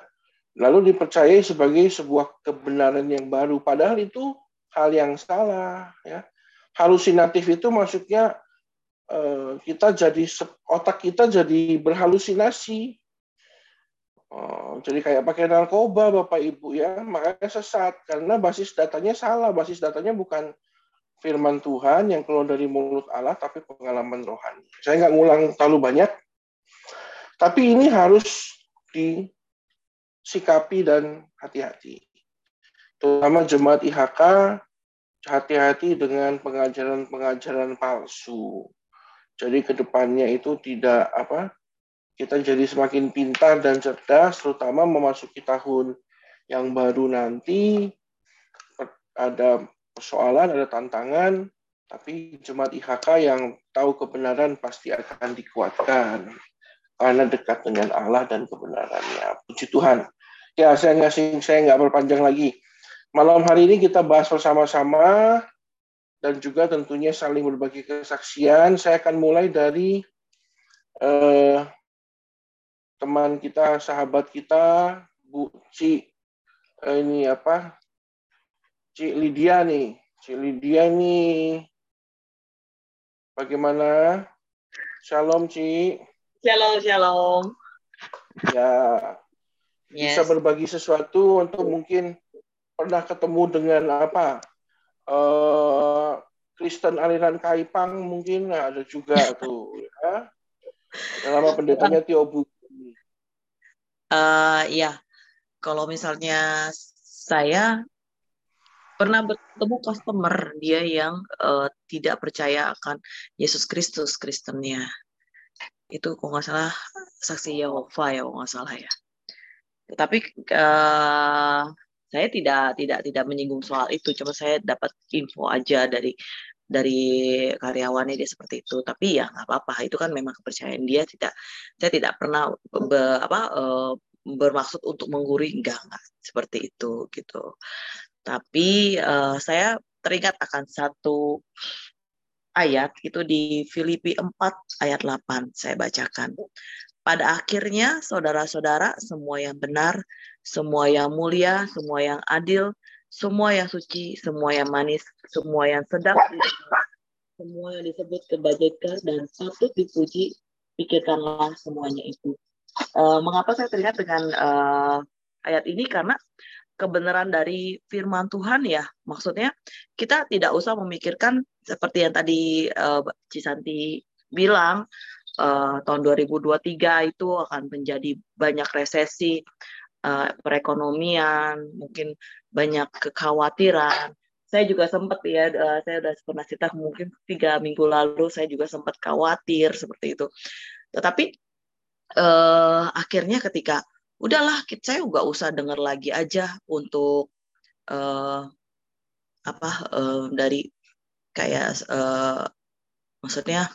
S5: Lalu dipercayai sebagai sebuah kebenaran yang baru padahal itu hal yang salah, ya. Halusinatif itu maksudnya eh, kita jadi otak kita jadi berhalusinasi Oh, jadi kayak pakai narkoba Bapak Ibu ya, makanya sesat karena basis datanya salah, basis datanya bukan firman Tuhan yang keluar dari mulut Allah tapi pengalaman rohani. Saya nggak ngulang terlalu banyak, tapi ini harus disikapi dan hati-hati. Terutama jemaat IHK hati-hati dengan pengajaran-pengajaran palsu. Jadi ke depannya itu tidak apa kita jadi semakin pintar dan cerdas, terutama memasuki tahun yang baru nanti ada persoalan, ada tantangan, tapi jemaat IHK yang tahu kebenaran pasti akan dikuatkan karena dekat dengan Allah dan kebenarannya. Puji Tuhan. Ya, saya nggak saya nggak berpanjang lagi. Malam hari ini kita bahas bersama-sama dan juga tentunya saling berbagi kesaksian. Saya akan mulai dari eh, teman kita, sahabat kita, Bu Ci eh, ini apa? Ci Lydia nih. Ci Lydia nih bagaimana? Shalom Ci.
S7: Shalom, shalom.
S5: Ya.
S7: Yes.
S5: Bisa berbagi sesuatu untuk mungkin pernah ketemu dengan apa? Eh Kristen aliran Kaipang mungkin ada juga tuh ya. Nama pendetanya Tio Bu
S7: Uh, ya, kalau misalnya saya pernah bertemu customer dia yang uh, tidak percaya akan Yesus Kristus Kristennya. Itu kalau nggak salah saksi Yehova ya kalau nggak salah ya. Tapi uh, saya tidak tidak tidak menyinggung soal itu, cuma saya dapat info aja dari dari karyawannya dia seperti itu. Tapi ya nggak apa-apa itu kan memang kepercayaan dia tidak saya tidak pernah be, apa uh, bermaksud untuk mengguri enggak enggak seperti itu gitu. Tapi uh, saya teringat akan satu ayat itu di Filipi 4 ayat 8 saya bacakan. Pada akhirnya saudara-saudara semua yang benar semua yang mulia semua yang adil semua yang suci, semua yang manis, semua yang sedap, semua yang disebut kebaikan dan patut dipuji, pikirkanlah semuanya itu. Uh, mengapa saya teringat dengan uh, ayat ini? Karena kebenaran dari firman Tuhan ya, maksudnya kita tidak usah memikirkan seperti yang tadi uh, Cisanti bilang, uh, tahun 2023 itu akan menjadi banyak resesi, uh, perekonomian, mungkin banyak kekhawatiran. saya juga sempat ya, uh, saya udah pernah cerita mungkin tiga minggu lalu saya juga sempat khawatir seperti itu. Tetapi uh, akhirnya ketika udahlah saya nggak usah dengar lagi aja untuk uh, apa uh, dari kayak uh, maksudnya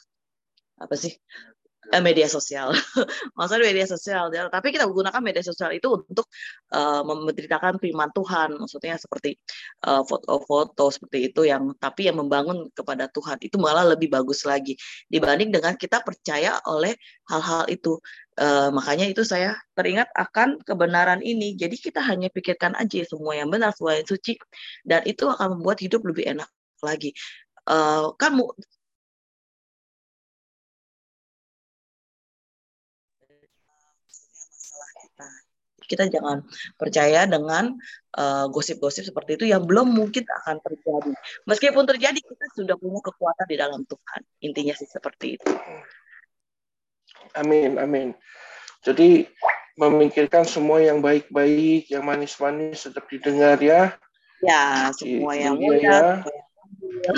S7: apa sih eh, media sosial. <laughs> Maksudnya media sosial. Tapi kita menggunakan media sosial itu untuk uh, memberitakan firman Tuhan. Maksudnya seperti foto-foto uh, seperti itu yang tapi yang membangun kepada Tuhan itu malah lebih bagus lagi dibanding dengan kita percaya oleh hal-hal itu. Uh, makanya itu saya teringat akan kebenaran ini. Jadi kita hanya pikirkan aja semua yang benar, semua yang suci, dan itu akan membuat hidup lebih enak lagi. Uh, kan kita jangan percaya dengan eh, gosip-gosip uh, seperti itu yang belum mungkin akan terjadi. Meskipun terjadi, kita sudah punya kekuatan di dalam Tuhan. Intinya sih seperti itu.
S5: Amin, amin. Jadi memikirkan semua yang baik-baik, yang manis-manis tetap didengar ya.
S7: Ya, semua yang mulia.
S5: Ya.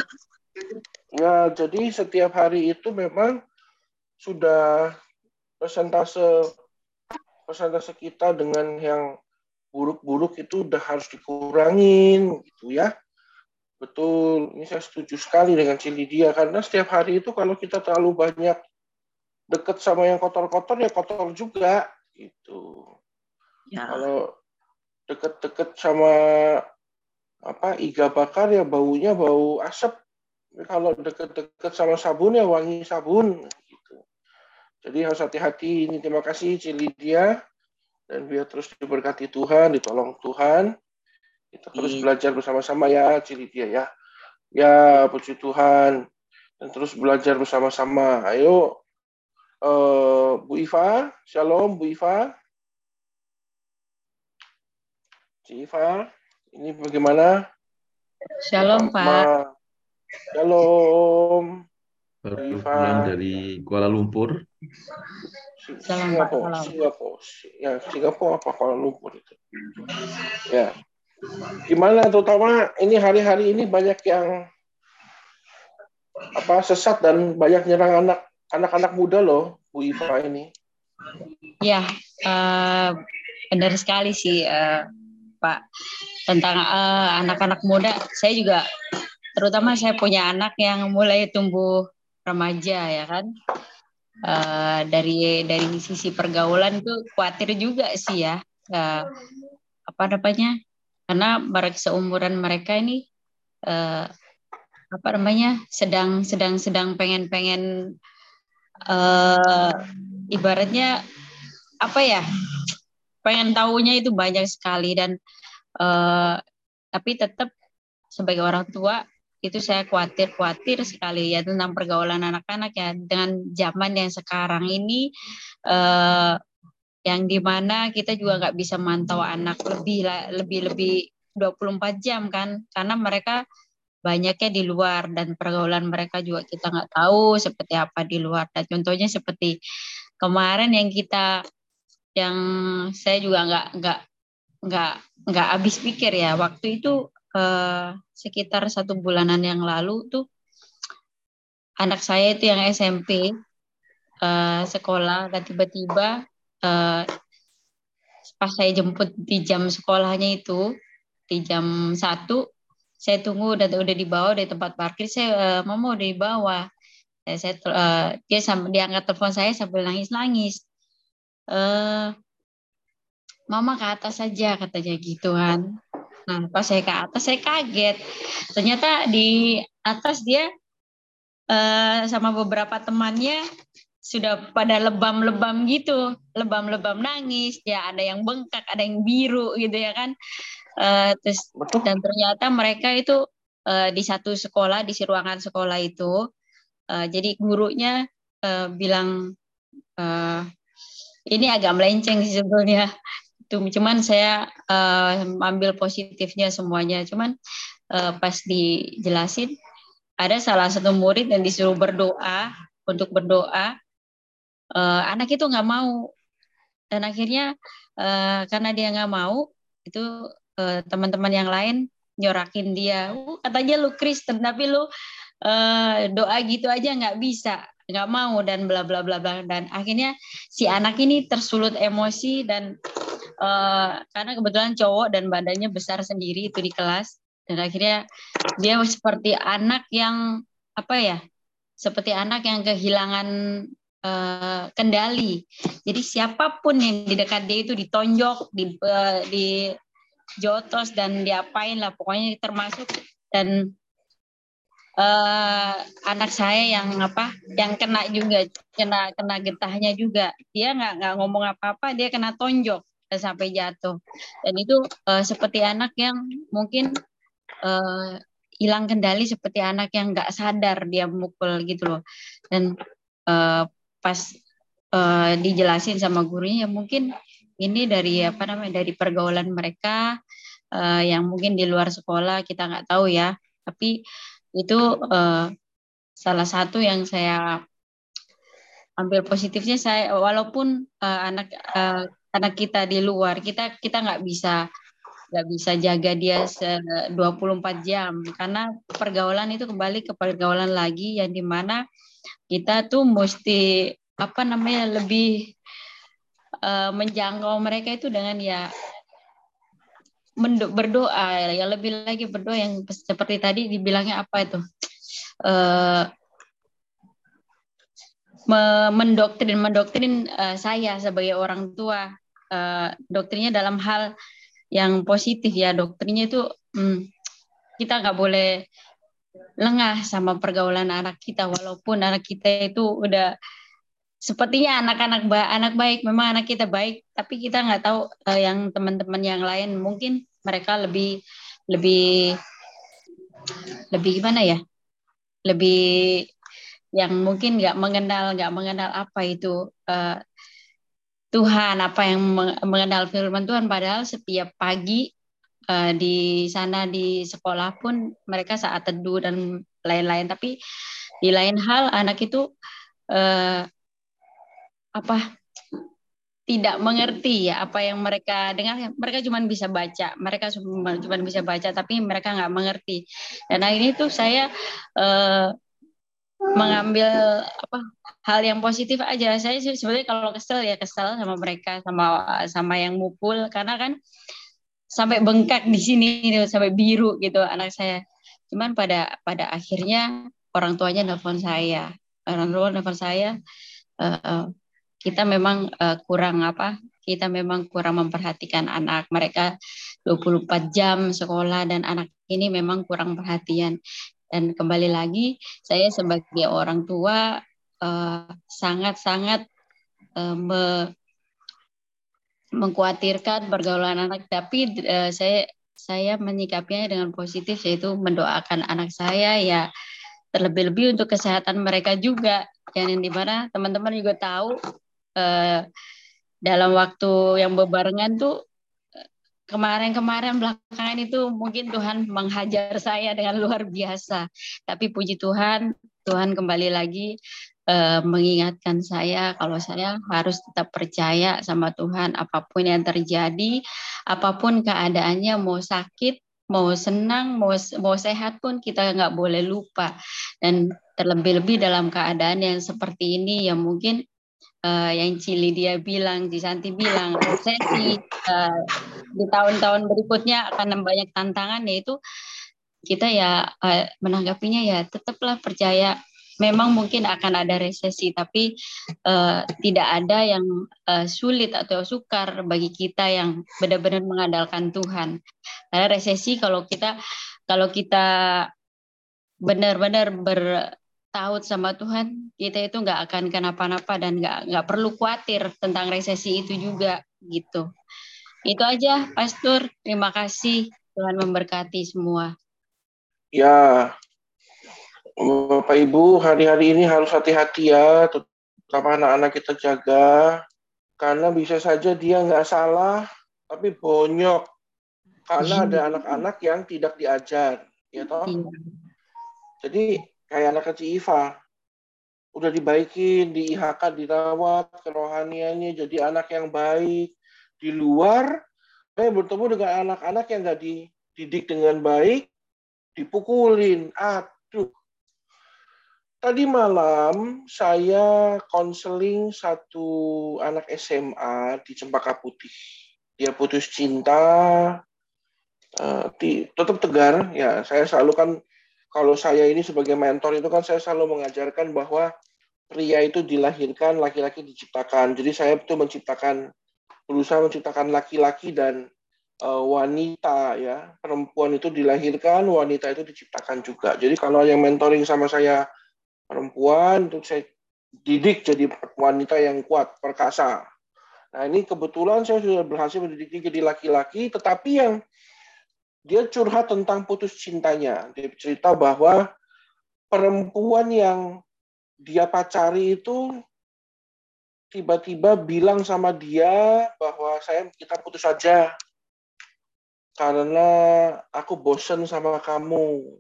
S5: ya, jadi setiap hari itu memang sudah persentase persentase kita dengan yang buruk-buruk itu udah harus dikurangin gitu ya. Betul, ini saya setuju sekali dengan Cili dia karena setiap hari itu kalau kita terlalu banyak deket sama yang kotor-kotor ya kotor juga gitu. Ya. Kalau deket-deket sama apa iga bakar ya baunya bau asap. Kalau deket-deket sama sabun ya wangi sabun. Jadi harus hati-hati. Ini terima kasih Cilidia dan biar terus diberkati Tuhan, ditolong Tuhan. Kita terus hmm. belajar bersama-sama ya Cilidia ya. Ya puji Tuhan dan terus belajar bersama-sama. Ayo uh, Bu Iva, Shalom Bu Iva. Ci Iva, ini bagaimana?
S8: Shalom Pak.
S5: Shalom
S6: baru pulang dari Kuala Lumpur.
S5: Singapura, Singapura, ya Singapura apa Kuala Lumpur itu. Ya, gimana terutama ini hari-hari ini banyak yang apa sesat dan banyak nyerang anak anak-anak muda loh, Bu Iva ini.
S8: Ya, uh, benar sekali sih uh, Pak tentang anak anak-anak muda. Saya juga terutama saya punya anak yang mulai tumbuh remaja ya kan? Uh, dari dari sisi pergaulan itu khawatir juga sih ya. Uh, apa namanya? Karena mereka seumuran mereka ini uh, apa namanya? Sedang sedang sedang pengen pengen uh, ibaratnya apa ya? Pengen tahunya itu banyak sekali dan uh, tapi tetap sebagai orang tua itu saya khawatir khawatir sekali ya tentang pergaulan anak-anak ya. Dengan zaman yang sekarang ini eh, yang di mana kita juga nggak bisa mantau anak lebih lebih lebih 24 jam kan. Karena mereka banyaknya di luar dan pergaulan mereka juga kita nggak tahu seperti apa di luar. Dan contohnya seperti kemarin yang kita yang saya juga nggak nggak nggak nggak habis pikir ya. Waktu itu eh, sekitar satu bulanan yang lalu tuh anak saya itu yang SMP eh, sekolah dan tiba-tiba eh, pas saya jemput di jam sekolahnya itu di jam satu saya tunggu dan udah dibawa dari tempat parkir saya uh, mama udah dibawa ya, saya uh, dia sambil dia angkat telepon saya sambil nangis nangis uh, mama ke atas saja katanya gitu kan Nah, pas saya ke atas saya kaget. Ternyata di atas dia uh, sama beberapa temannya sudah pada lebam-lebam gitu, lebam-lebam nangis. Ya ada yang bengkak, ada yang biru gitu ya kan. Uh, terus Betul. dan ternyata mereka itu uh, di satu sekolah di ruangan sekolah itu. Uh, jadi gurunya uh, bilang uh, ini agak melenceng sih sebetulnya itu cuman saya uh, ambil positifnya semuanya. Cuman uh, pas dijelasin ada salah satu murid yang disuruh berdoa untuk berdoa uh, anak itu nggak mau. Dan akhirnya uh, karena dia nggak mau itu teman-teman uh, yang lain nyorakin dia. Uh, katanya lu Kristen tapi lu uh, doa gitu aja nggak bisa nggak mau dan bla bla bla bla. Dan akhirnya si anak ini tersulut emosi dan uh, karena kebetulan cowok dan badannya besar sendiri itu di kelas. Dan akhirnya dia seperti anak yang apa ya seperti anak yang kehilangan uh, kendali. Jadi siapa pun yang di dekat dia itu ditonjok, di uh, di jotos dan diapain lah pokoknya termasuk. Dan uh, anak saya yang apa yang kena juga kena kena getahnya juga. Dia nggak nggak ngomong apa-apa dia kena tonjok sampai jatuh. Dan itu uh, seperti anak yang mungkin uh, hilang kendali seperti anak yang nggak sadar dia mukul gitu loh. Dan uh, pas uh, dijelasin sama gurunya ya mungkin ini dari apa namanya dari pergaulan mereka uh, yang mungkin di luar sekolah kita nggak tahu ya. Tapi itu uh, salah satu yang saya ambil positifnya saya walaupun uh, anak uh, anak kita di luar kita kita nggak bisa nggak bisa jaga dia 24 jam. Karena pergaulan itu kembali ke pergaulan lagi yang di mana kita tuh mesti apa namanya lebih uh, menjangkau mereka itu dengan ya berdoa. Ya lebih lagi berdoa yang seperti tadi dibilangnya apa itu? Uh, mendoktrin mendoktrin uh, saya sebagai orang tua. Uh, doktrinnya dalam hal yang positif ya. Dokternya itu hmm, kita nggak boleh lengah sama pergaulan anak kita. Walaupun anak kita itu udah sepertinya anak-anak ba anak baik. Memang anak kita baik tapi kita nggak tahu uh, yang teman-teman yang lain. Mungkin mereka lebih lebih lebih gimana ya? Lebih yang mungkin nggak mengenal nggak mengenal apa itu uh, Tuhan, apa yang mengenal firman Tuhan. Padahal setiap pagi uh, di sana di sekolah pun mereka saat teduh dan lain-lain. Tapi di lain hal anak itu uh, apa tidak mengerti ya apa yang mereka dengar. Mereka cuma bisa baca mereka cuma bisa baca tapi mereka nggak mengerti. Dan ini tuh saya uh, mengambil apa hal yang positif aja. Saya sebenarnya kalau kesel ya kesel sama mereka sama sama yang mukul karena kan sampai bengkak di sini sampai biru gitu anak saya. Cuman pada pada akhirnya orang tuanya nelfon saya. Orang tua nelfon saya uh, kita memang uh, kurang apa? Kita memang kurang memperhatikan anak. Mereka 24 jam sekolah dan anak ini memang kurang perhatian. Dan kembali lagi, saya sebagai orang tua Eh, sangat-sangat uh, me mengkhawatirkan pergaulan anak. Tapi uh, saya saya menyikapinya dengan positif yaitu mendoakan anak saya ya terlebih-lebih untuk kesehatan mereka juga. Yang di mana teman-teman juga tahu uh, dalam waktu yang berbarengan tuh kemarin-kemarin belakangan itu mungkin Tuhan menghajar saya dengan <laughs> luar biasa tapi puji Tuhan Tuhan kembali lagi uh, mengingatkan saya kalau saya harus tetap percaya sama Tuhan apa pun yang terjadi, apa pun keadaannya mau sakit, mau senang, mau mau sehat pun kita nggak boleh lupa. Dan terlebih-lebih dalam keadaan yang seperti ini yang mungkin uh, yang Cili dia bilang, Cisanti bilang, resesi uh, di tahun-tahun berikutnya akan banyak tantangan yaitu kita ya uh, menanggapinya ya tetaplah percaya memang mungkin akan ada resesi, tapi uh, tidak ada yang uh, sulit atau sukar bagi kita yang benar-benar mengandalkan Tuhan. Karena resesi kalau kita kalau kita benar-benar bertaut sama Tuhan, kita itu nggak akan kenapa-napa dan nggak nggak perlu khawatir tentang resesi itu juga gitu. Itu aja, Pastor. Terima kasih. Tuhan memberkati semua.
S5: Ya, Bapak Ibu, hari-hari ini harus hati-hati ya, terutama anak-anak kita jaga, karena bisa saja dia nggak salah, tapi bonyok. Karena ada anak-anak yang tidak diajar, ya toh. Iya. Jadi kayak anak kecil Iva, udah dibaikin, di IHK dirawat, kerohaniannya jadi anak yang baik. Di luar, saya bertemu dengan anak-anak yang nggak di, didik dengan baik, dipukulin. Aduh. Tadi malam saya konseling satu anak SMA di Cempaka Putih. Dia putus cinta, uh, tetap tegar. Ya, saya selalu kan kalau saya ini sebagai mentor itu kan saya selalu mengajarkan bahwa pria itu dilahirkan, laki-laki diciptakan. Jadi saya itu menciptakan berusaha menciptakan laki-laki dan uh, wanita ya. Perempuan itu dilahirkan wanita itu diciptakan juga. Jadi kalau yang mentoring sama saya perempuan untuk saya didik jadi wanita yang kuat perkasa. Nah ini kebetulan saya sudah berhasil mendidik jadi laki-laki tetapi yang dia curhat tentang putus cintanya dia cerita bahwa perempuan yang dia pacari itu tiba-tiba bilang sama dia bahwa saya kita putus saja karena aku bosen sama kamu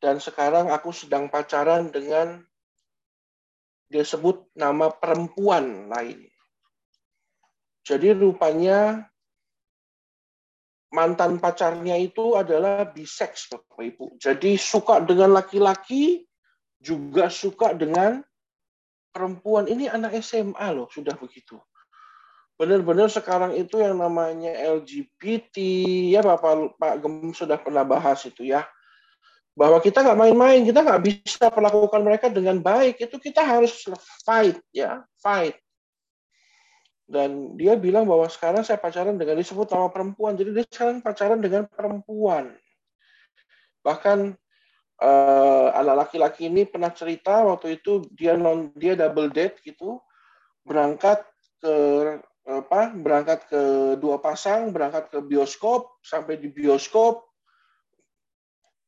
S5: dan sekarang aku sedang pacaran dengan dia sebut nama perempuan lain. Jadi rupanya mantan pacarnya itu adalah bisex Bapak Ibu. Jadi suka dengan laki-laki juga suka dengan perempuan ini anak SMA loh sudah begitu. Benar-benar sekarang itu yang namanya LGBT ya Bapak Pak Gem sudah pernah bahas itu ya bahwa kita nggak main-main kita nggak bisa perlakukan mereka dengan baik itu kita harus fight ya fight dan dia bilang bahwa sekarang saya pacaran dengan disebut nama perempuan. Jadi dia sekarang pacaran dengan perempuan. Bahkan uh, anak laki-laki ini pernah cerita waktu itu dia non dia double date gitu berangkat ke apa berangkat ke dua pasang berangkat ke bioskop sampai di bioskop.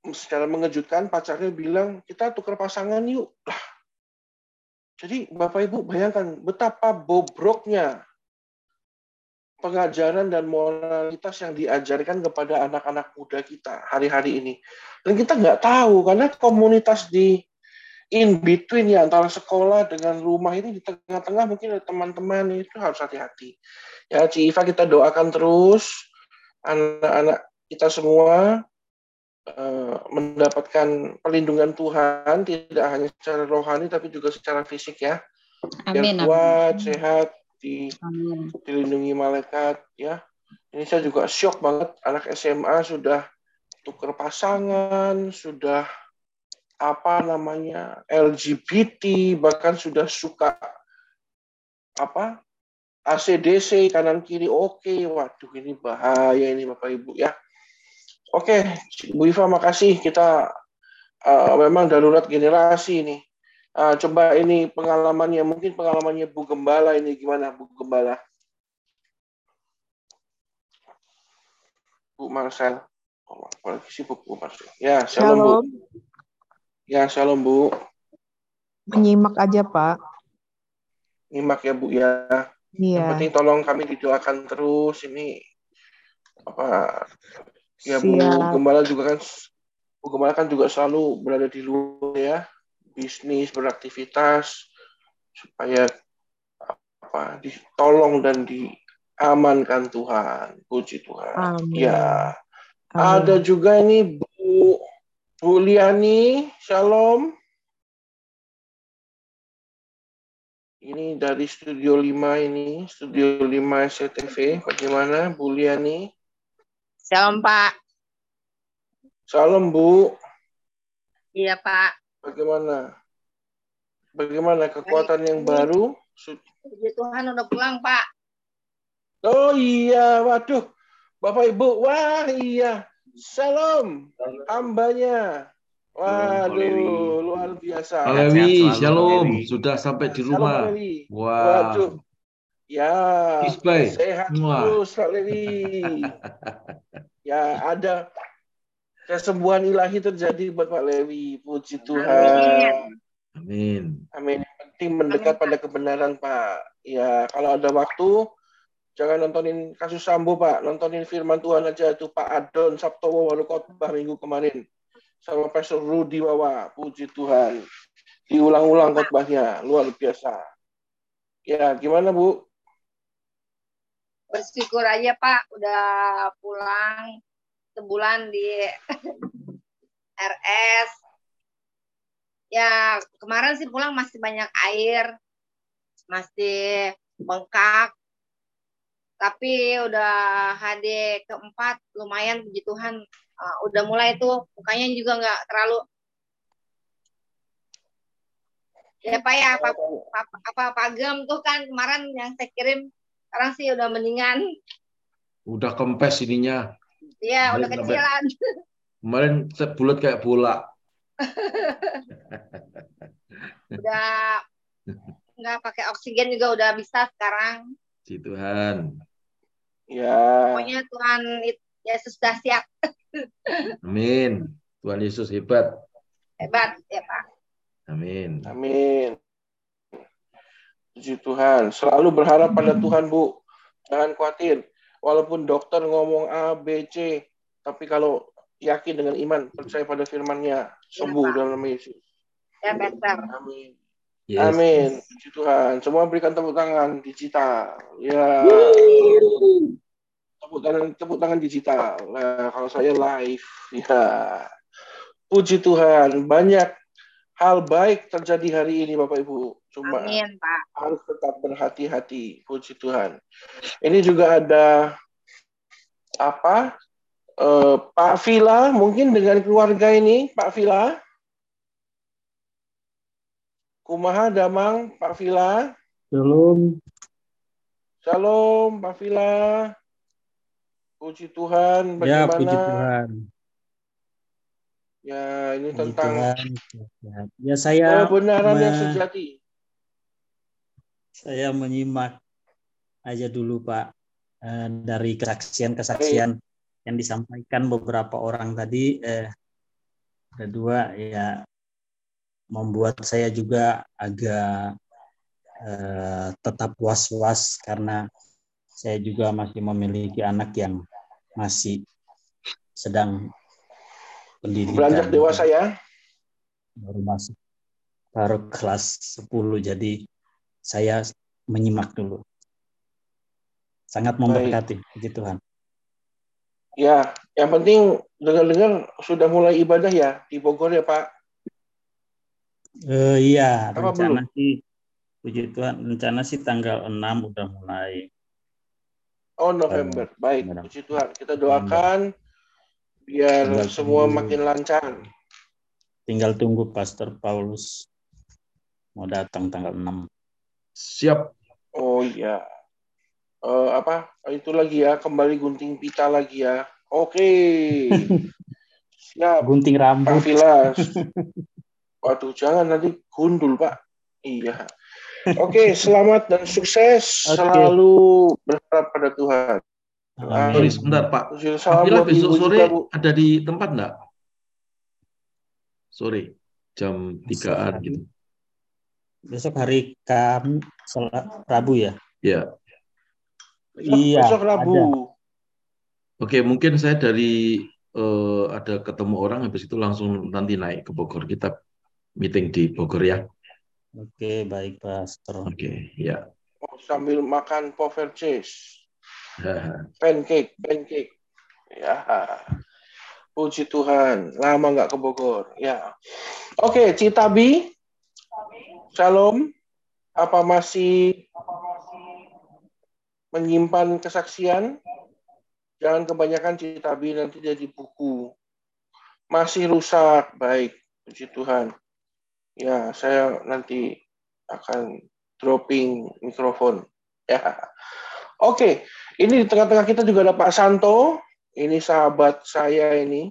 S5: Secara mengejutkan pacarnya bilang kita tukar pasangan yuk. Jadi bapak ibu bayangkan betapa bobroknya pengajaran dan moralitas yang diajarkan kepada anak-anak muda kita hari-hari ini. Dan kita nggak tahu karena komunitas di in between ya antara sekolah dengan rumah ini di tengah-tengah mungkin ada teman-teman itu harus hati-hati. Ya, Ci Iva kita doakan terus anak-anak kita semua uh, mendapatkan perlindungan Tuhan tidak hanya secara rohani tapi juga secara fisik ya. Amin, Yang kuat, amin. sehat, di, dilindungi malaikat ya. Ini saya juga shock banget anak SMA sudah tuker pasangan, sudah apa namanya LGBT bahkan sudah suka apa ACDC kanan kiri oke. Waduh ini bahaya ini Bapak Ibu ya. Oke Bu Iva makasih. Kita uh, memang darurat generasi ini Uh, coba ini pengalamannya, mungkin pengalamannya Bu Gembala ini gimana Bu Gembala? Bu Marcel. Oh, apalagi sih Bu Marcel. Ya, shalom, shalom. Bu. Ya, shalom Bu.
S9: Menyimak aja Pak.
S5: Nyimak ya Bu ya. Iya. Yang penting tolong kami didoakan terus ini apa ya Bu Gembala juga kan Bu Gembala kan juga selalu berada di luar ya bisnis, beraktivitas supaya apa ditolong dan diamankan Tuhan. Puji Tuhan. Amin. Ya. Amin. Ada juga ini Bu Bu Liani, Shalom. Ini dari Studio 5 ini, Studio 5 SCTV. Bagaimana Bu Liani?
S10: Shalom Pak.
S5: Salam Bu.
S10: Iya Pak.
S5: Bagaimana? Bagaimana kekuatan yang baru?
S10: Puji Tuhan udah pulang, Pak.
S5: Oh iya, waduh. Bapak Ibu, wah iya. Salam hambanya. Waduh, luar biasa.
S6: Pak Lewi, shalom. Sudah sampai di rumah.
S5: Wah. Waduh. Ya, sehat terus Pak Lewi. <laughs> ya, ada kesembuhan ilahi terjadi buat Pak Lewi. Puji Tuhan.
S6: Amin.
S5: Amin. Yang penting mendekat pada kebenaran, Pak. Ya, kalau ada waktu, jangan nontonin kasus Sambo, Pak. Nontonin firman Tuhan aja itu Pak Adon Sabtowo baru khotbah minggu kemarin. Sama Pastor Rudi Wawa. Puji Tuhan. Diulang-ulang khotbahnya. Luar biasa. Ya, gimana, Bu?
S10: Bersyukur aja, Pak. Udah pulang sebulan di RS. Ya, kemarin sih pulang masih banyak air, masih bengkak. Tapi udah HD keempat, lumayan puji Tuhan. Uh, udah mulai tuh, mukanya juga nggak terlalu Ya Pak ya, apa, apa, apa pagem tuh kan kemarin yang saya kirim, sekarang sih udah mendingan.
S6: Udah kempes ininya.
S10: Iya, udah kecilan.
S6: Kemarin bulat kayak bola. <laughs>
S10: udah nggak pakai oksigen juga udah bisa sekarang.
S6: Si Tuhan.
S5: Ya.
S10: Pokoknya Tuhan Yesus sudah siap. <laughs>
S6: Amin. Tuhan Yesus hebat.
S10: Hebat ya Pak.
S6: Amin.
S5: Amin. Puji Tuhan. Selalu berharap pada Tuhan, Bu. Jangan khawatir. Walaupun dokter ngomong A, B, C, tapi kalau yakin dengan iman, percaya pada firman-Nya, sembuh
S10: Pak.
S5: dalam nama Yesus.
S10: Ya better.
S5: Amin.
S6: Yes.
S5: Amin. Puji Tuhan. Semua berikan tepuk tangan digital. Ya. Tepuk tangan, tepuk tangan digital. Nah, kalau saya live, ya. Puji Tuhan. Banyak hal baik terjadi hari ini, Bapak Ibu. Cuma
S10: Amin Pak.
S5: harus tetap berhati-hati. Puji Tuhan. Ini juga ada apa? Eh, Pak Vila, mungkin dengan keluarga ini, Pak Vila. Kumaha Damang, Pak Vila.
S11: Shalom.
S5: Shalom, Pak Vila. Puji Tuhan,
S11: Ya,
S5: bagaimana?
S11: puji Tuhan.
S5: Ya, ini
S11: Puji
S5: tentang
S11: Tuhan. Ya, saya
S5: kebenaran yang sejati.
S11: Saya menyimak aja dulu Pak eh, dari kesaksian-kesaksian yang disampaikan beberapa orang tadi. Eh, ada dua ya membuat saya juga agak eh, tetap was-was karena saya juga masih memiliki anak yang masih sedang pendidikan
S5: Beranjak dewasa ya.
S11: baru masuk baru kelas 10 jadi saya menyimak dulu sangat memberkati puji Tuhan
S5: Ya, yang penting dengar-dengar sudah mulai ibadah ya di Bogor ya Pak.
S11: Eh, iya
S5: Apa
S11: rencana sih puji Tuhan rencana sih tanggal 6 udah mulai
S5: Oh November, baik.
S11: November.
S5: Puji Tuhan. Kita doakan biar
S11: Tinggal
S5: semua
S11: tunggu.
S5: makin lancar.
S11: tinggal tunggu Pastor Paulus mau datang tanggal 6
S6: Siap.
S5: Oh iya. Eh, apa? Itu lagi ya, kembali gunting pita lagi ya. Oke. <laughs> Siap.
S11: gunting
S5: Pak
S11: rambut
S5: Vilas. <laughs> Waduh, jangan nanti gundul, Pak. Iya. Oke, selamat dan sukses.
S11: Oke.
S5: Selalu berharap pada Tuhan.
S11: Amin.
S6: Sorry sebentar Pak.
S5: Buat
S6: besok sore
S5: juga, Bu.
S6: ada di tempat enggak? Sore jam 3-an gitu.
S11: Besok hari Sel- Rabu ya
S6: Ya.
S5: Besok,
S11: iya
S5: besok Rabu.
S11: ada.
S6: Oke, mungkin saya dari eh, ada ketemu orang habis itu langsung nanti naik ke Bogor. Kita meeting di Bogor ya.
S11: Oke, baik Pastor.
S6: Oke, ya.
S5: Oh, sambil makan pover cheese. Pancake, pancake. Ya. Puji Tuhan, lama nggak ke Bogor. Ya. Oke, Citabi. Shalom. Apa masih menyimpan kesaksian? Jangan kebanyakan Citabi nanti jadi buku. Masih rusak, baik. Puji Tuhan. Ya, saya nanti akan dropping mikrofon. Ya. Oke, ini di tengah-tengah kita juga ada Pak Santo. Ini sahabat saya ini.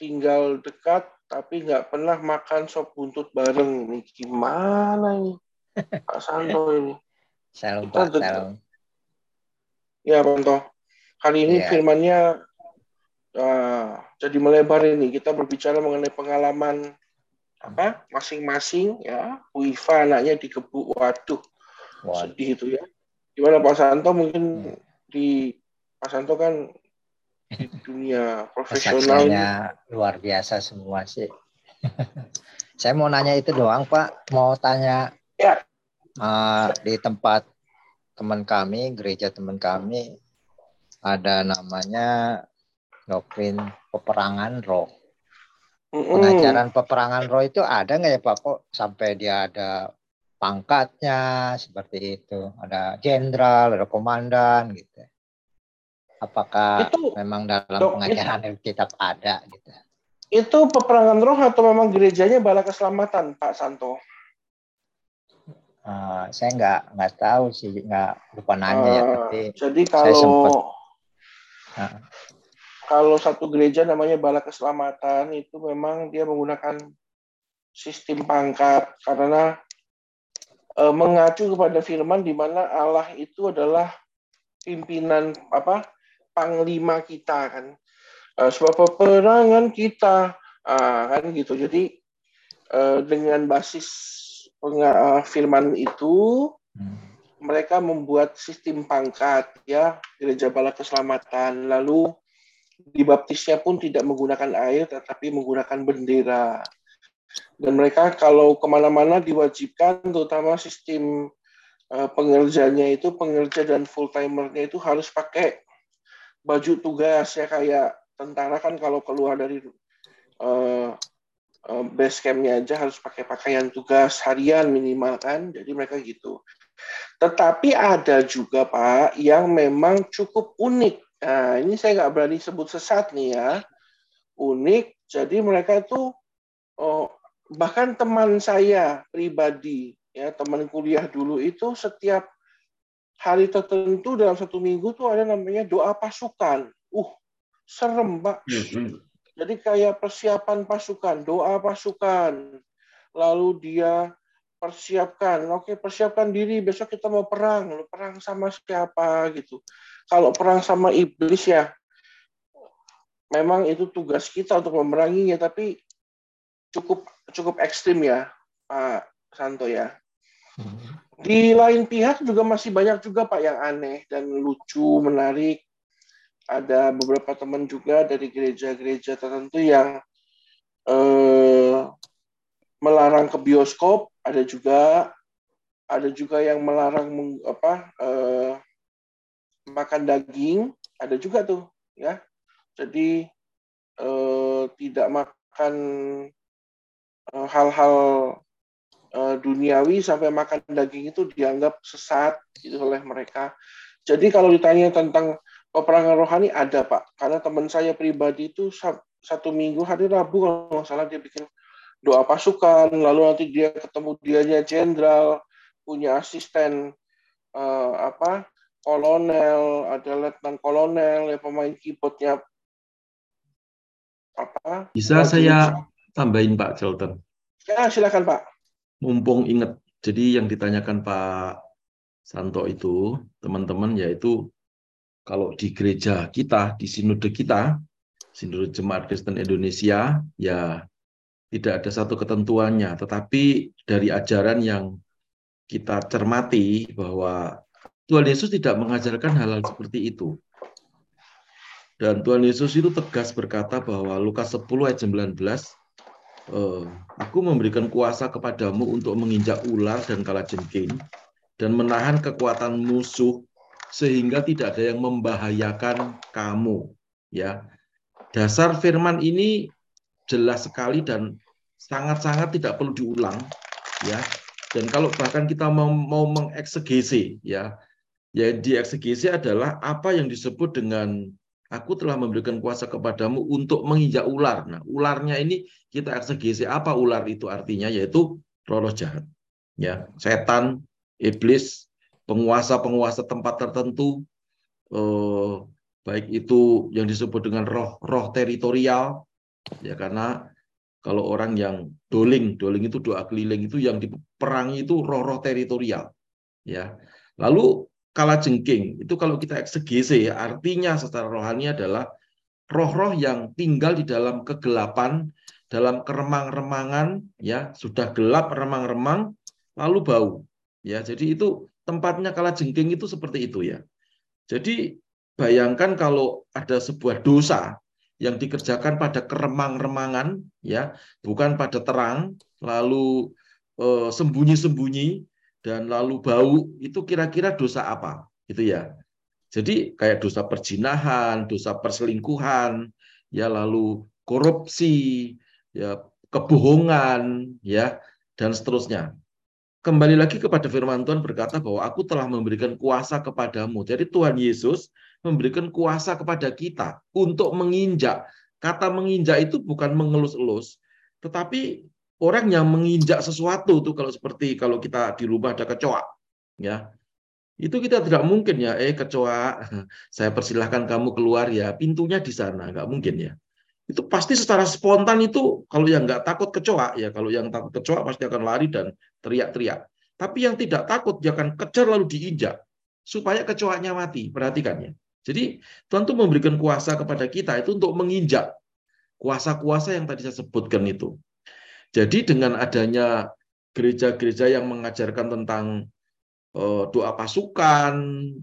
S5: Tinggal dekat, tapi nggak pernah makan sop buntut bareng. Ini gimana ini? <laughs> Pak Santo ini. Kita
S12: Pak, shalom.
S5: Ya, Santo. Kali ini
S12: Iya.
S5: firmannya ah, jadi melebar ini. Kita berbicara mengenai pengalaman apa masing-masing ya. Bu Iva anaknya digebuk. Waduh,
S12: Waduh.
S5: sedih itu ya. Gimana Pak Santo mungkin di Pak Santo kan di dunia profesional ini.
S12: Kesaksiannya luar biasa semua sih. <laughs> Saya mau nanya itu doang Pak, mau tanya
S5: Ya.
S12: eh, di tempat teman kami, gereja teman kami ada namanya doktrin peperangan roh.
S5: Mm-mm.
S12: Pengajaran peperangan roh itu ada nggak ya Pak kok sampai dia ada pangkatnya seperti itu, ada jenderal, ada komandan gitu. Apakah
S5: Itu,
S12: memang dalam
S5: Dok,
S12: pengajaran kitab ada gitu?
S5: Itu peperangan roh atau memang gerejanya bala keselamatan, Pak Santo?
S12: Eh, saya nggak nggak tahu sih, nggak lupa nanya ya.
S5: Eh,
S12: Tapi
S5: jadi
S12: saya
S5: kalau
S12: sempat Nah.
S5: kalau satu gereja namanya bala keselamatan itu memang dia menggunakan sistem pangkat karena eh, mengacu kepada firman di mana Allah itu adalah pimpinan apa panglima kita kan. Eh, sebab peperangan kita. Ah, kan gitu. Jadi eh, dengan basis eh, firman itu mereka membuat sistem pangkat ya gereja bala keselamatan. Lalu dibaptisnya pun tidak menggunakan air tetapi menggunakan bendera. Dan mereka kalau ke mana-mana diwajibkan terutama sistem eh, pengerjanya itu pengerja dan full timernya itu harus pakai baju tugas ya kayak tentara kan kalau keluar dari eh, eh, base campnya aja harus pakai pakaian tugas harian minimal kan jadi mereka gitu tetapi ada juga Pak yang memang cukup unik. Nah, ini saya nggak berani sebut sesat nih ya. Unik. Jadi mereka itu oh, bahkan teman saya pribadi ya teman kuliah dulu itu setiap hari tertentu dalam satu minggu tuh ada namanya doa pasukan. Uh, serem Pak. Jadi kayak persiapan pasukan, doa pasukan. Lalu dia persiapkan, oke persiapkan diri besok kita mau perang, Lu perang sama siapa gitu. Kalau perang sama iblis ya, memang itu tugas kita untuk memeranginya, tapi cukup cukup ekstrim ya, Pak Santo ya. Di lain pihak juga masih banyak juga Pak yang aneh dan lucu, menarik. Ada beberapa teman juga dari gereja-gereja tertentu yang eh, melarang ke bioskop, ada juga ada juga yang melarang apa eh, makan daging, ada juga tuh ya. Jadi eh, tidak makan eh, hal-hal eh, duniawi sampai makan daging itu dianggap sesat gitu oleh mereka. Jadi kalau ditanya tentang peperangan rohani ada Pak, karena teman saya pribadi itu satu minggu hari Rabu kalau nggak salah dia bikin doa pasukan, lalu nanti dia ketemu dianya jenderal, punya asisten eh, apa kolonel, ada letnan kolonel, ya pemain keyboardnya apa?
S6: Bisa saya tambahin Pak Jelton?
S5: Ya silakan Pak.
S6: Mumpung ingat, jadi yang ditanyakan Pak Santo itu, teman-teman, yaitu kalau di gereja kita, di sinode kita, sinode Jemaat Kristen Indonesia, ya tidak ada satu ketentuannya, tetapi dari ajaran yang kita cermati bahwa Tuhan Yesus tidak mengajarkan hal-hal seperti itu. Dan Tuhan Yesus itu tegas berkata bahwa Lukas 10 ayat 19, eh, Aku memberikan kuasa kepadamu untuk menginjak ular dan kalajengking dan menahan kekuatan musuh sehingga tidak ada yang membahayakan kamu. Ya, dasar firman ini jelas sekali dan sangat-sangat tidak perlu diulang. Ya, dan kalau bahkan kita mau, mau mengeksegese, ya, ya dieksegese adalah apa yang disebut dengan aku telah memberikan kuasa kepadamu untuk menginjak ular. Nah, ularnya ini kita eksegese apa ular itu artinya yaitu roh-roh jahat. Ya, setan, iblis, penguasa-penguasa tempat tertentu eh, baik itu yang disebut dengan roh-roh teritorial ya karena kalau orang yang doling, doling itu doa keliling itu yang diperangi itu roh-roh teritorial ya. Lalu kala jengking itu kalau kita eksegese ya, artinya secara rohani adalah roh-roh yang tinggal di dalam kegelapan, dalam keremang-remangan ya, sudah gelap remang-remang lalu bau. Ya, jadi itu tempatnya kala jengking itu seperti itu ya. Jadi bayangkan kalau ada sebuah dosa yang dikerjakan pada keremang-remangan ya, bukan pada terang, lalu eh, sembunyi-sembunyi dan lalu bau itu kira-kira dosa apa gitu ya Jadi kayak dosa perzinahan, dosa perselingkuhan, ya lalu korupsi, ya kebohongan, ya dan seterusnya. Kembali lagi kepada firman Tuhan berkata bahwa aku telah memberikan kuasa kepadamu. Jadi Tuhan Yesus memberikan kuasa kepada kita untuk menginjak. Kata menginjak itu bukan mengelus-elus, tetapi orang yang menginjak sesuatu tuh kalau seperti kalau kita di rumah ada kecoa, ya. Itu kita tidak mungkin ya, eh kecoa, <laughs> saya persilahkan kamu keluar ya, pintunya di sana, nggak mungkin ya. Itu pasti secara spontan itu kalau yang nggak takut kecoa ya kalau yang takut kecoa pasti akan lari dan teriak-teriak. Tapi yang tidak takut dia akan kejar lalu diinjak supaya kecoanya mati. Perhatikan ya. Jadi Tuhan tuh memberikan kuasa kepada kita itu untuk menginjak kuasa-kuasa yang tadi saya sebutkan itu jadi dengan adanya gereja-gereja yang mengajarkan tentang eh, doa pasukan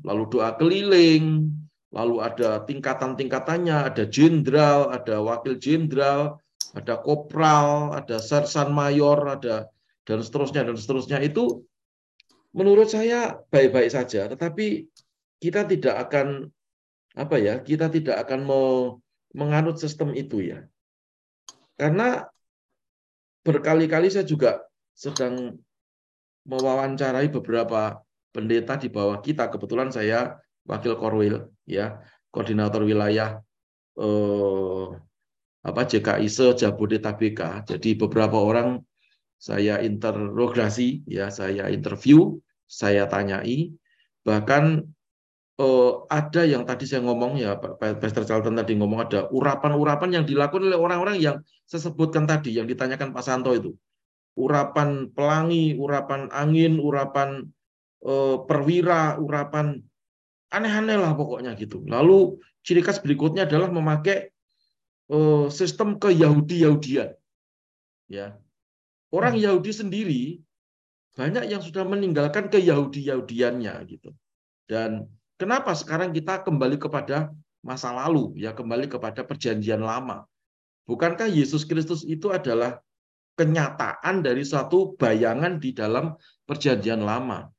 S6: lalu doa keliling lalu ada tingkatan-tingkatannya, ada jenderal, ada wakil jenderal, ada kopral, ada sersan mayor, ada dan seterusnya dan seterusnya itu menurut saya baik-baik saja, tetapi kita tidak akan apa ya, kita tidak akan menganut sistem itu ya. Karena berkali-kali saya juga sedang mewawancarai beberapa pendeta di bawah kita. Kebetulan saya wakil korwil ya koordinator wilayah eh, apa JKI se Jabodetabek. Jadi beberapa orang saya interogasi ya, saya interview, saya tanyai, bahkan eh, ada yang tadi saya ngomong ya Pak Pastor Charlton tadi ngomong ada urapan-urapan yang dilakukan oleh orang-orang yang saya sebutkan tadi yang ditanyakan Pak Santo itu. Urapan pelangi, urapan angin, urapan eh, perwira, urapan aneh-aneh lah pokoknya gitu. Lalu ciri khas berikutnya adalah memakai uh, sistem ke Yahudi-Yahudian. Ya. Orang hmm. Yahudi sendiri banyak yang sudah meninggalkan ke Yahudi-Yahudiannya gitu. Dan kenapa sekarang kita kembali kepada masa lalu, ya kembali kepada perjanjian lama. Bukankah Yesus Kristus itu adalah kenyataan dari suatu bayangan di dalam perjanjian lama?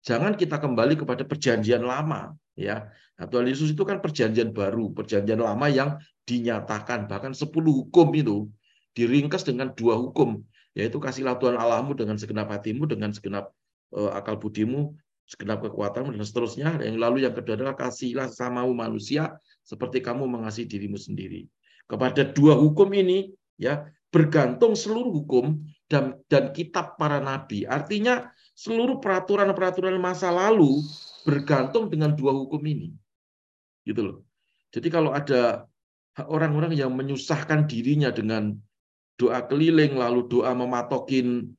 S6: Jangan kita kembali kepada perjanjian lama, ya. Nah, Tuhan Yesus itu kan perjanjian baru, perjanjian lama yang dinyatakan bahkan 10 hukum itu diringkas dengan dua hukum, yaitu kasihlah Tuhan Allahmu dengan segenap hatimu, dengan segenap uh, akal budimu, segenap kekuatanmu dan seterusnya. Yang lalu yang kedua adalah kasihlah samamu manusia seperti kamu mengasihi dirimu sendiri. Kepada dua hukum ini ya bergantung seluruh hukum dan dan kitab para nabi. Artinya seluruh peraturan-peraturan masa lalu bergantung dengan dua hukum ini. Gitu loh. Jadi kalau ada orang-orang yang menyusahkan dirinya dengan doa keliling lalu doa mematokin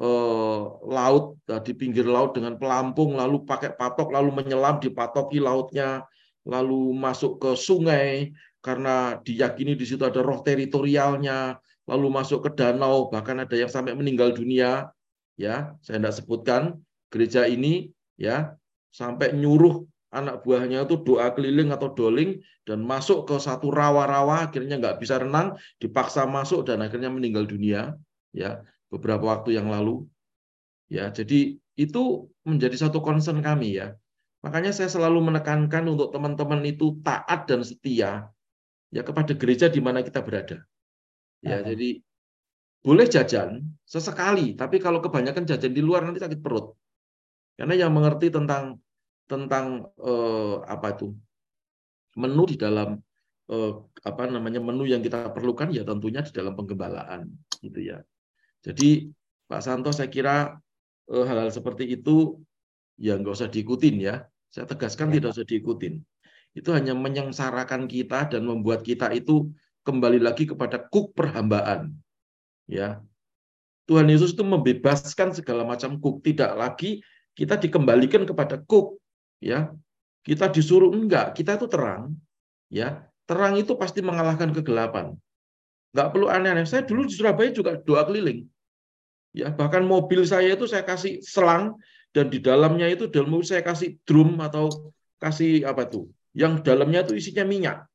S6: eh, laut eh, di pinggir laut dengan pelampung lalu pakai patok lalu menyelam dipatoki lautnya lalu masuk ke sungai karena diyakini di situ ada roh teritorialnya lalu masuk ke danau bahkan ada yang sampai meninggal dunia ya saya tidak sebutkan gereja ini ya sampai nyuruh anak buahnya itu doa keliling atau doling dan masuk ke satu rawa-rawa akhirnya nggak bisa renang dipaksa masuk dan akhirnya meninggal dunia ya beberapa waktu yang lalu ya jadi itu menjadi satu concern kami ya makanya saya selalu menekankan untuk teman-teman itu taat dan setia ya kepada gereja di mana kita berada ya jadi boleh jajan sesekali, tapi kalau kebanyakan jajan di luar nanti sakit perut. Karena yang mengerti tentang tentang eh, apa itu menu di dalam eh, apa namanya menu yang kita perlukan ya tentunya di dalam penggembalaan gitu ya. Jadi Pak Santo saya kira eh, hal-hal seperti itu ya nggak usah diikutin ya. Saya tegaskan ya. tidak usah diikutin. Itu hanya menyengsarakan kita dan membuat kita itu kembali lagi kepada kuk perhambaan ya Tuhan Yesus itu membebaskan segala macam kuk tidak lagi kita dikembalikan kepada kuk ya kita disuruh enggak kita itu terang ya terang itu pasti mengalahkan kegelapan nggak perlu aneh-aneh saya dulu di Surabaya juga doa keliling ya bahkan mobil saya itu saya kasih selang dan di dalamnya itu dalam mobil saya kasih drum atau kasih apa tuh yang dalamnya itu isinya minyak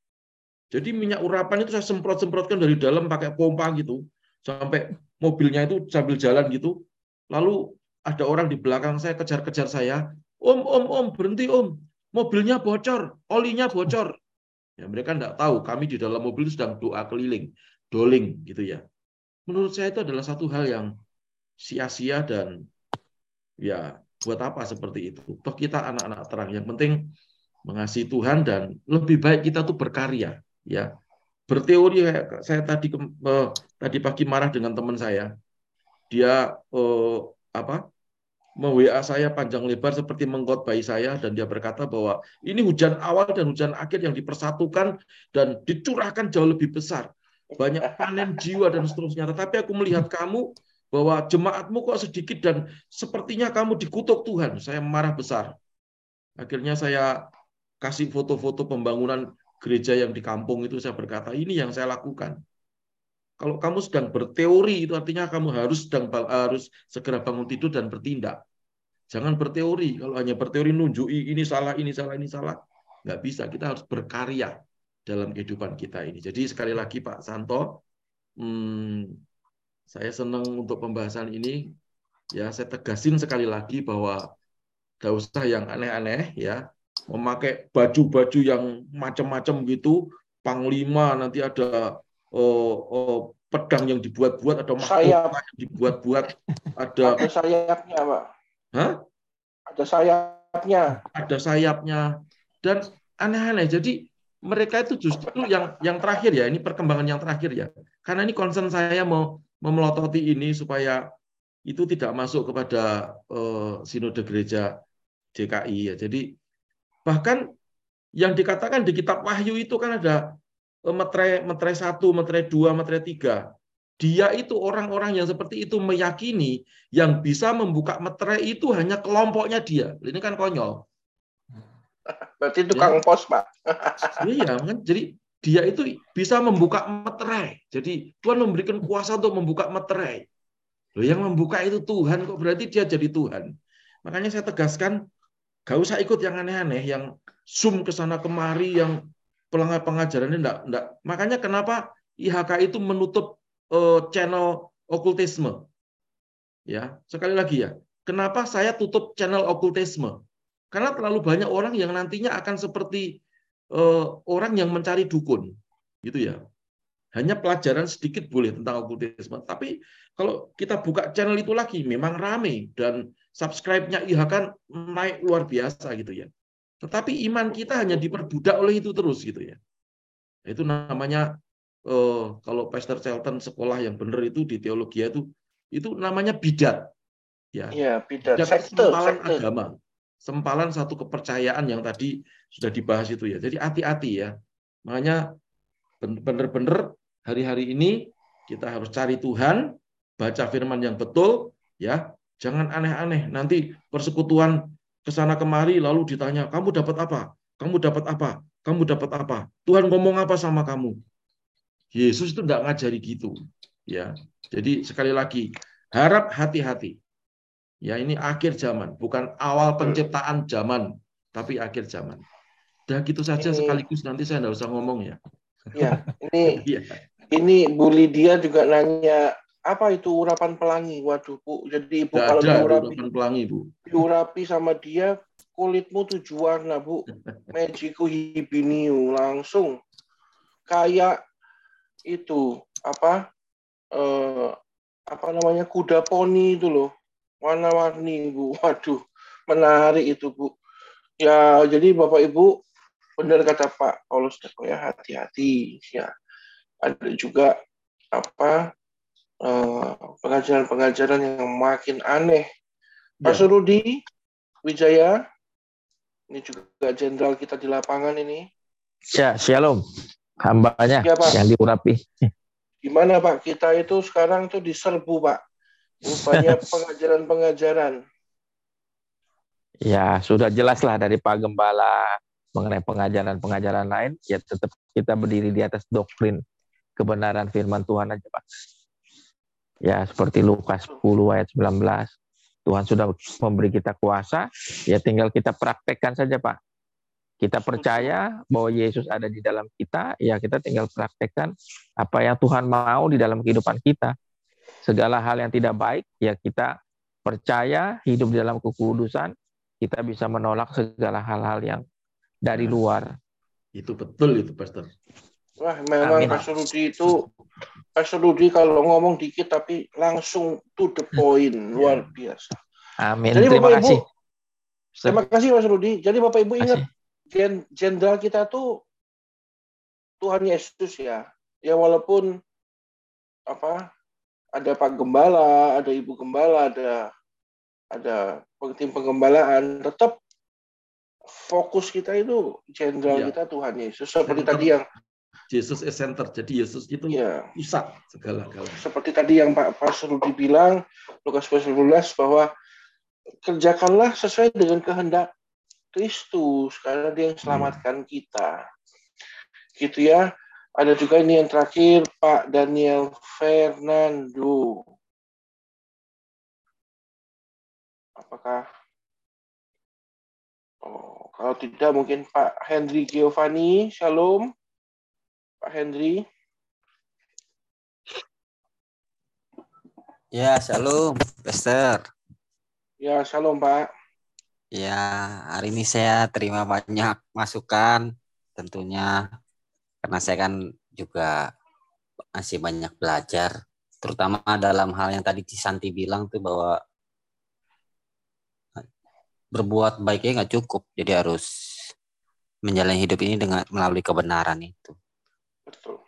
S6: jadi minyak urapan itu saya semprot-semprotkan dari dalam pakai pompa gitu sampai mobilnya itu sambil jalan gitu. Lalu ada orang di belakang saya kejar-kejar saya, Om, Om, Om, berhenti Om. mobilnya bocor, olinya bocor. Ya, mereka tidak tahu kami di dalam mobil sedang doa keliling, doling gitu ya. Menurut saya itu adalah satu hal yang sia-sia dan ya buat apa seperti itu? Toh kita anak-anak terang. Yang penting mengasihi Tuhan dan lebih baik kita tuh berkarya ya. Berteori saya tadi eh, tadi pagi marah dengan teman saya. Dia eh, apa? WA saya panjang lebar seperti mengkhotbahi saya dan dia berkata bahwa ini hujan awal dan hujan akhir yang dipersatukan dan dicurahkan jauh lebih besar. Banyak panen jiwa dan seterusnya. Tetapi aku melihat kamu bahwa jemaatmu kok sedikit dan sepertinya kamu dikutuk Tuhan. Saya marah besar. Akhirnya saya kasih foto-foto pembangunan gereja yang di kampung itu saya berkata ini yang saya lakukan. Kalau kamu sedang berteori itu artinya kamu harus sedang harus segera bangun tidur dan bertindak. Jangan berteori. Kalau hanya berteori nunjuki ini salah, ini salah, ini salah, nggak bisa. Kita harus berkarya dalam kehidupan kita ini. Jadi sekali lagi Pak Santo, hmm, saya senang untuk pembahasan ini. Ya, saya tegasin sekali lagi bahwa gak usah yang aneh-aneh ya, memakai baju-baju yang macam-macam gitu, panglima nanti ada oh, oh, pedang yang dibuat-buat, ada
S5: sayap
S6: yang dibuat-buat, ada,
S5: ada sayapnya, Pak.
S6: Hah?
S5: Ada sayapnya.
S6: Ada sayapnya. Dan aneh-aneh. Jadi mereka itu justru yang yang terakhir ya, ini perkembangan yang terakhir ya. Karena ini concern saya mau memelototi ini supaya itu tidak masuk kepada uh, sinode gereja DKI ya. Jadi bahkan yang dikatakan di kitab Wahyu itu kan ada metre metre satu, metre dua, metre tiga. Dia itu orang-orang yang seperti itu meyakini yang bisa membuka metre itu hanya kelompoknya dia. Ini kan konyol.
S5: Berarti tukang ya. pos, Pak.
S6: iya, kan? Jadi dia itu bisa membuka meterai. Jadi Tuhan memberikan kuasa untuk membuka meterai. Loh, yang membuka itu Tuhan kok berarti dia jadi Tuhan. Makanya saya tegaskan, gak usah ikut yang aneh-aneh, yang zoom ke sana kemari, yang pelanggar pengajaran ini enggak, enggak. Makanya kenapa IHK itu menutup uh, channel okultisme? Ya, sekali lagi ya. Kenapa saya tutup channel okultisme? Karena terlalu banyak orang yang nantinya akan seperti uh, orang yang mencari dukun, gitu ya. Hanya pelajaran sedikit boleh tentang okultisme, tapi kalau kita buka channel itu lagi, memang rame dan subscribe-nya IHK naik luar biasa gitu ya. Tetapi iman kita hanya diperbudak oleh itu terus gitu ya. Itu namanya uh, kalau Pastor Shelton sekolah yang benar itu di teologi itu itu namanya bidat.
S5: Ya, ya bidat.
S6: bidat sekte, sempalan sekte. agama. Sempalan satu kepercayaan yang tadi sudah dibahas itu ya. Jadi hati-hati ya. Makanya benar-benar hari-hari ini kita harus cari Tuhan, baca firman yang betul ya. Jangan aneh-aneh. Nanti persekutuan ke sana kemari lalu ditanya, "Kamu dapat apa? Kamu dapat apa? Kamu dapat apa? Tuhan ngomong apa sama kamu?" Yesus itu tidak ngajari gitu. Ya. Jadi sekali lagi, harap hati-hati. Ya, ini akhir zaman, bukan awal penciptaan zaman, tapi akhir zaman. Dah gitu saja ini, sekaligus nanti saya tidak usah ngomong ya.
S5: Ya, ini <laughs> ya. ini Bu Lydia juga nanya apa itu urapan pelangi? Waduh, Bu. Jadi Ibu Gak kalau
S6: ada diurapi, urapan pelangi, Bu.
S5: Diurapi sama dia, kulitmu tujuh warna, Bu. <laughs> Magiku hibiniu langsung kayak itu apa eh, apa namanya kuda poni itu loh warna-warni bu <laughs> waduh menarik itu bu ya jadi bapak ibu benar kata Pak Paulus ya hati-hati ya ada juga apa Eh, pengajaran-pengajaran yang makin aneh. Pak ya. Surudi Wijaya, ini juga jenderal kita di lapangan ini.
S2: Ya, shalom. Hambanya ya, Pak. yang diurapi.
S5: Gimana Pak? Kita itu sekarang tuh diserbu Pak. Rupanya <laughs> pengajaran-pengajaran.
S2: Ya, sudah jelas lah dari Pak Gembala mengenai pengajaran-pengajaran lain, ya tetap kita berdiri di atas doktrin kebenaran firman Tuhan aja Pak. Ya, seperti Lukas 10 ayat 19. Tuhan sudah memberi kita kuasa, ya tinggal kita praktekkan saja, Pak. Kita percaya bahwa Yesus ada di dalam kita, ya kita tinggal praktekkan apa yang Tuhan mau di dalam kehidupan kita. Segala hal yang tidak baik, ya kita percaya hidup di dalam kekudusan, kita bisa menolak segala hal-hal yang dari luar.
S6: Itu betul itu, Pastor.
S5: Wah, memang
S2: Amin.
S5: Pastor Rudi itu Pastor Rudi kalau ngomong dikit tapi langsung to the point, luar biasa.
S2: Amin.
S5: Jadi
S2: Terima
S5: Bapak
S2: kasih.
S5: Ibu, terima kasih Mas Rudi. Jadi Bapak Ibu ingat jenderal kita tuh Tuhan Yesus ya. Ya walaupun apa ada Pak Gembala, ada Ibu Gembala, ada ada tim pengembalaan, tetap fokus kita itu jenderal
S6: Iya.
S5: kita Tuhan Yesus. Seperti
S6: Center.
S5: tadi yang
S6: Yesus is center. Jadi Yesus itu
S5: ya
S6: pusat segala-galanya.
S5: seperti tadi yang Pak Pastor Rudi bilang, Lukas 12 bahwa kerjakanlah sesuai dengan kehendak Kristus karena dia yang selamatkan kita. Gitu ya. Ada juga ini yang terakhir Pak Daniel Fernando. Apakah Oh, kalau tidak mungkin Pak Henry Giovanni. Shalom. Pak Henry.
S13: Ya, shalom, Pastor.
S5: Ya, shalom Pak.
S13: Ya, hari ini saya terima banyak masukan tentunya karena saya kan juga masih banyak belajar, terutama dalam hal yang tadi Cisanti bilang tuh bahwa berbuat baiknya nggak cukup, jadi harus menjalani hidup ini dengan melalui kebenaran itu.
S5: Betul.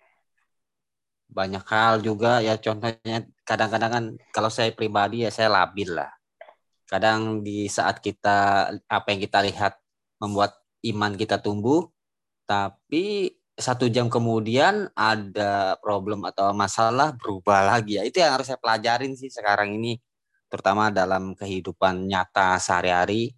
S13: Banyak hal juga ya contohnya kadang-kadang kan kalau saya pribadi ya saya labil lah. Kadang di saat kita apa yang kita lihat membuat iman kita tumbuh, tapi satu jam kemudian ada problem atau masalah berubah lagi ya. Itu yang harus saya pelajarin sih sekarang ini, terutama dalam kehidupan nyata sehari-hari,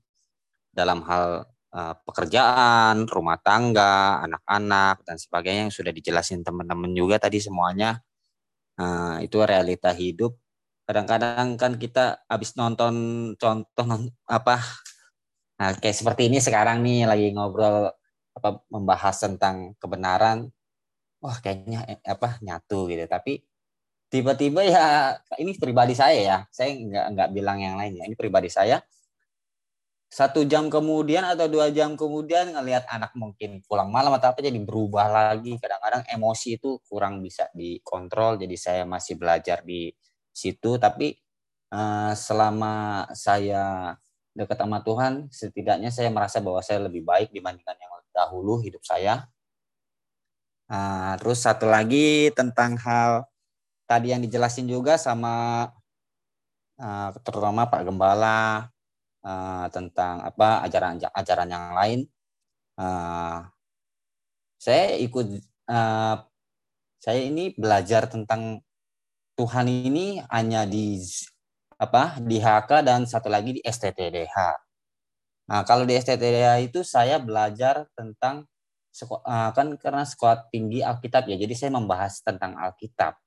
S13: dalam hal eh, pekerjaan, rumah tangga, anak-anak dan sebagainya yang sudah dijelasin teman-teman juga tadi semuanya. Nah, itu realita hidup. Kadang-kadang kan kita habis nonton contoh <laughs> apa nah, seperti ini sekarang nih lagi ngobrol apa membahas tentang kebenaran. Wah, kayaknya eh, apa nyatu gitu. Tapi tiba-tiba ya ini pribadi saya ya. Saya nggak nggak bilang yang lainnya. Ini pribadi saya satu jam kemudian atau dua jam kemudian ngelihat anak mungkin pulang malam atau apa jadi berubah lagi kadang-kadang emosi itu kurang bisa dikontrol jadi saya masih belajar di situ tapi eh, selama saya dekat sama Tuhan setidaknya saya merasa bahwa saya lebih baik dibandingkan yang dahulu hidup saya Ah, terus satu lagi tentang hal tadi yang dijelasin juga sama ah, terutama Pak Gembala eh, tentang apa ajaran-ajaran yang lain. Eh, saya ikut, eh, saya ini belajar tentang Tuhan ini hanya di apa di HK dan satu lagi di STTDH. Nah kalau di STTDH itu saya belajar tentang eh, kan karena sekolah tinggi Alkitab ya, jadi saya membahas tentang Alkitab.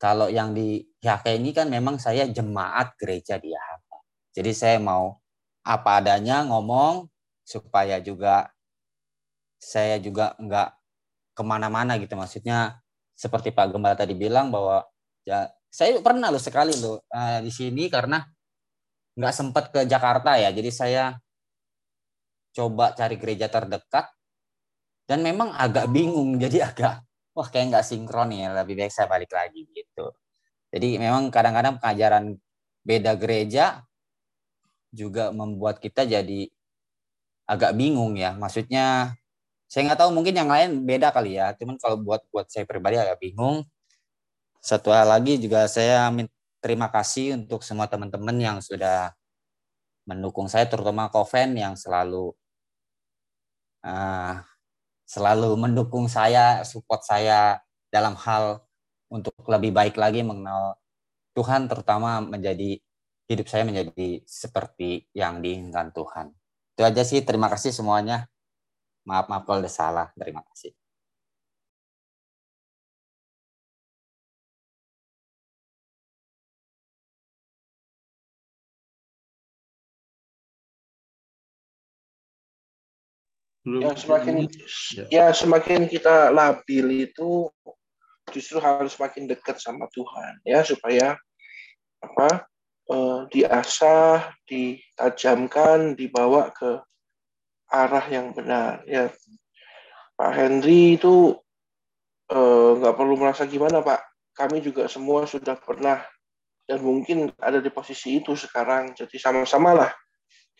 S13: Kalau yang di HK ini kan memang saya jemaat gereja di HK. Jadi saya mau apa adanya ngomong supaya juga saya juga nggak ke mana-mana gitu. Maksudnya seperti Pak Gembala tadi bilang bahwa ya saya pernah loh sekali loh eh, di sini karena nggak sempat ke Jakarta ya. Jadi saya coba cari gereja terdekat dan memang agak bingung. <laughs> Jadi agak wah kayak nggak sinkron ya. Lebih baik saya balik lagi gitu. Jadi memang kadang-kadang pengajaran beda gereja juga membuat kita jadi agak bingung ya. Maksudnya saya nggak tahu mungkin yang lain beda kali ya. Cuman kalau buat buat saya pribadi agak bingung. Satu hal lagi juga saya terima kasih untuk semua teman-teman yang sudah mendukung saya, terutama Koven yang selalu ah, selalu mendukung saya, support saya dalam hal untuk lebih baik lagi mengenal Tuhan, terutama menjadi hidup saya menjadi seperti yang diinginkan Tuhan. Itu aja sih. Terima kasih semuanya. Maaf maaf kalau ada salah. Terima kasih.
S5: Ya semakin ya semakin kita labil itu justru harus semakin dekat sama Tuhan ya supaya apa eh, diasah, ditajamkan, dibawa ke arah yang benar. Ya, Pak Henry itu eh, nggak perlu merasa gimana Pak. Kami juga semua sudah pernah dan mungkin ada di posisi itu sekarang. Jadi sama-sama lah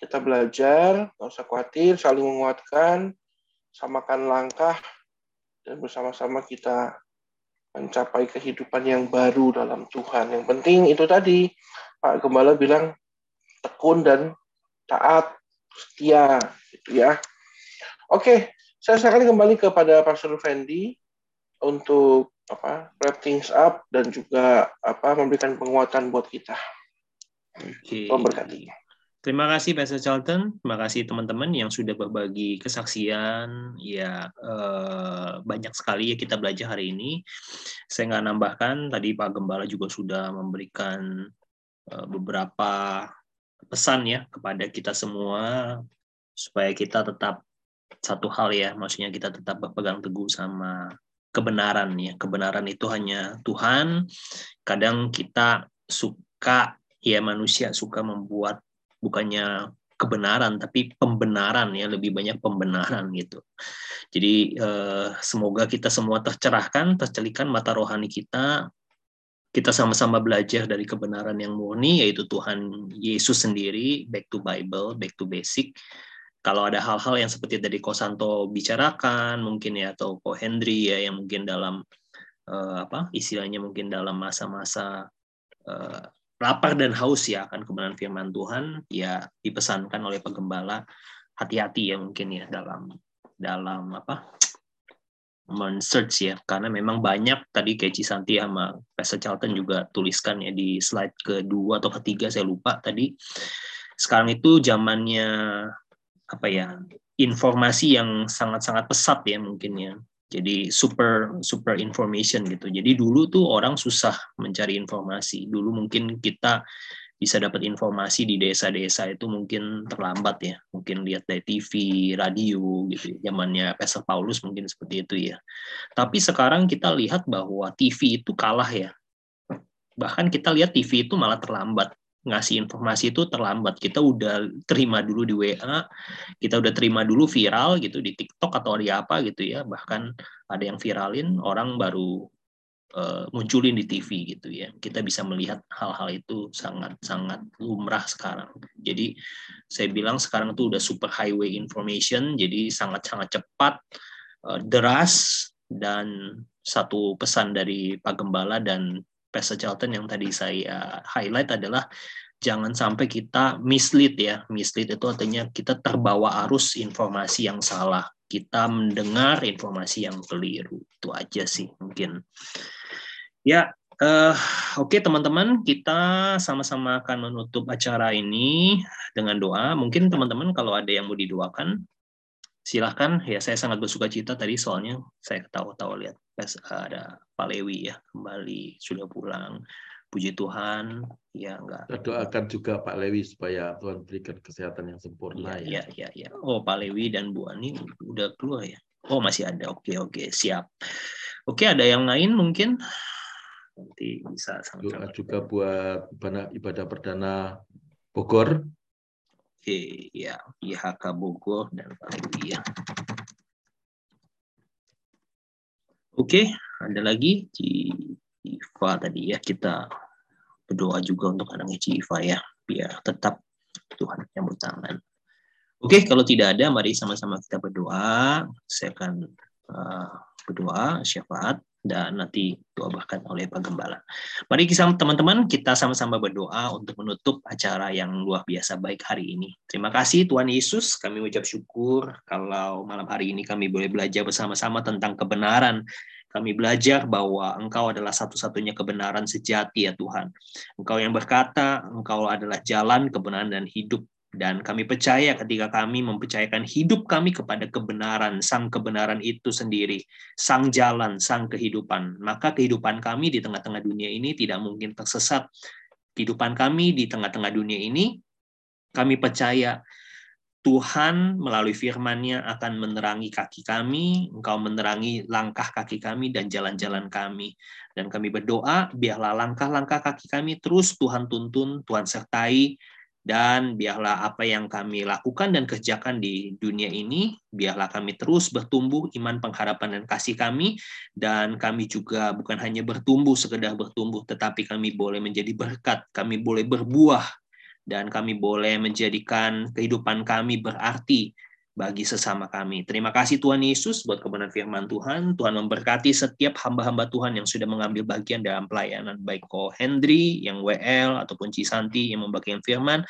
S5: kita belajar, nggak usah khawatir, saling menguatkan, samakan langkah, dan bersama-sama kita mencapai kehidupan yang baru dalam Tuhan. Yang penting itu tadi, Pak Gembala bilang tekun dan taat, setia, gitu ya. Oke, saya sekarang kembali kepada Pastor Fendi untuk apa wrap things up dan juga apa memberikan penguatan buat kita.
S1: Oke.
S5: Memberkati.
S1: Terima kasih Pastor Charlton, terima kasih teman-teman yang sudah berbagi kesaksian. Ya eh, banyak sekali ya kita belajar hari ini. Saya nggak nambahkan, tadi Pak Gembala juga sudah memberikan eh, beberapa pesan ya kepada kita semua supaya kita tetap satu hal ya, maksudnya kita tetap berpegang teguh sama kebenaran ya. Kebenaran itu hanya Tuhan. Kadang kita suka ya manusia suka membuat bukannya kebenaran tapi pembenaran ya lebih banyak pembenaran gitu. Jadi eh, semoga kita semua tercerahkan, tercelikan mata rohani kita. Kita sama-sama belajar dari kebenaran yang murni yaitu Tuhan Yesus sendiri, back to Bible, back to basic. Kalau ada hal-hal yang seperti tadi Kosanto bicarakan mungkin ya atau Ko Hendry ya yang mungkin dalam eh, apa istilahnya mungkin dalam masa-masa eh, lapar dan haus ya akan kebenaran firman Tuhan ya dipesankan oleh penggembala. Hati-hati ya mungkin ya dalam dalam apa? Men-search ya karena memang banyak tadi kayak Cisanti sama Pastor Charlton juga tuliskan ya di slide kedua atau ketiga saya lupa tadi. Sekarang itu zamannya apa ya? Informasi yang sangat-sangat pesat ya mungkin ya jadi super super information gitu. Jadi dulu tuh orang susah mencari informasi. Dulu mungkin kita bisa dapat informasi di desa-desa itu mungkin terlambat ya. Mungkin lihat dari TV, radio gitu. Zamannya Pastor Paulus mungkin seperti itu ya. Tapi sekarang kita lihat bahwa TV itu kalah ya. Bahkan kita lihat TV itu malah terlambat ngasih informasi itu terlambat. Kita udah terima dulu di WA, kita udah terima dulu viral gitu di TikTok atau di apa gitu ya. Bahkan ada yang viralin, orang baru uh, munculin di TV gitu ya. Kita bisa melihat hal-hal itu sangat-sangat lumrah sekarang. Jadi saya bilang sekarang itu udah super highway information, jadi sangat-sangat cepat, uh, deras dan satu pesan dari Pak Gembala dan Pastor Charlton yang tadi saya highlight adalah jangan sampai kita mislead ya. Mislead itu artinya kita terbawa arus informasi yang salah. Kita mendengar informasi yang keliru. Itu aja sih mungkin. Ya, uh, oke okay, teman-teman, kita sama-sama akan menutup acara ini dengan doa. Mungkin teman-teman kalau ada yang mau didoakan, silahkan. Ya, saya sangat bersuka cita tadi soalnya saya ketawa-tawa lihat ada Pak Lewi ya kembali sudah pulang. Puji Tuhan, ya enggak.
S6: Kita doakan juga Pak Lewi supaya Tuhan berikan kesehatan yang sempurna
S1: ya. Ya, ya, ya. Oh, Pak Lewi dan Bu Ani udah keluar ya. Oh, masih ada. Oke, oke, siap. Oke, ada yang lain mungkin nanti bisa
S6: sama-sama. Doa juga buat ibadah perdana Bogor.
S1: Oke, ya, IHK Bogor dan Pak Lewi ya. Oke, ada lagi Civa tadi ya kita berdoa juga untuk anaknya Civa ya biar tetap Tuhan yang tangan. Oke, kalau tidak ada, mari sama-sama kita berdoa. Saya akan uh, berdoa syafaat dan nanti doakan oleh Pak Gembala. Mari kita teman-teman kita sama-sama berdoa untuk menutup acara yang luar biasa baik hari ini. Terima kasih Tuhan Yesus, kami ucap syukur kalau malam hari ini kami boleh belajar bersama-sama tentang kebenaran. Kami belajar bahwa Engkau adalah satu-satunya kebenaran sejati ya Tuhan. Engkau yang berkata, Engkau adalah jalan, kebenaran, dan hidup. Dan kami percaya ketika kami mempercayakan hidup kami kepada kebenaran, sang kebenaran itu sendiri, sang jalan, sang kehidupan, maka kehidupan kami di tengah-tengah dunia ini tidak mungkin tersesat. Kehidupan kami di tengah-tengah dunia ini, kami percaya Tuhan melalui firman-Nya akan menerangi kaki kami, Engkau menerangi langkah kaki kami dan jalan-jalan kami. Dan kami berdoa, biarlah langkah-langkah kaki kami terus Tuhan tuntun, Tuhan sertai, dan biarlah apa yang kami lakukan dan kerjakan di dunia ini, biarlah kami terus bertumbuh iman, pengharapan, dan kasih kami, dan kami juga bukan hanya bertumbuh, sekedar bertumbuh, tetapi kami boleh menjadi berkat, kami boleh berbuah, dan kami boleh menjadikan kehidupan kami berarti bagi sesama kami. Terima kasih Tuhan Yesus buat kebenaran firman Tuhan. Tuhan memberkati setiap hamba-hamba Tuhan yang sudah mengambil bagian dalam pelayanan, baik Ko Hendry, yang WL, ataupun Cisanti yang membagikan firman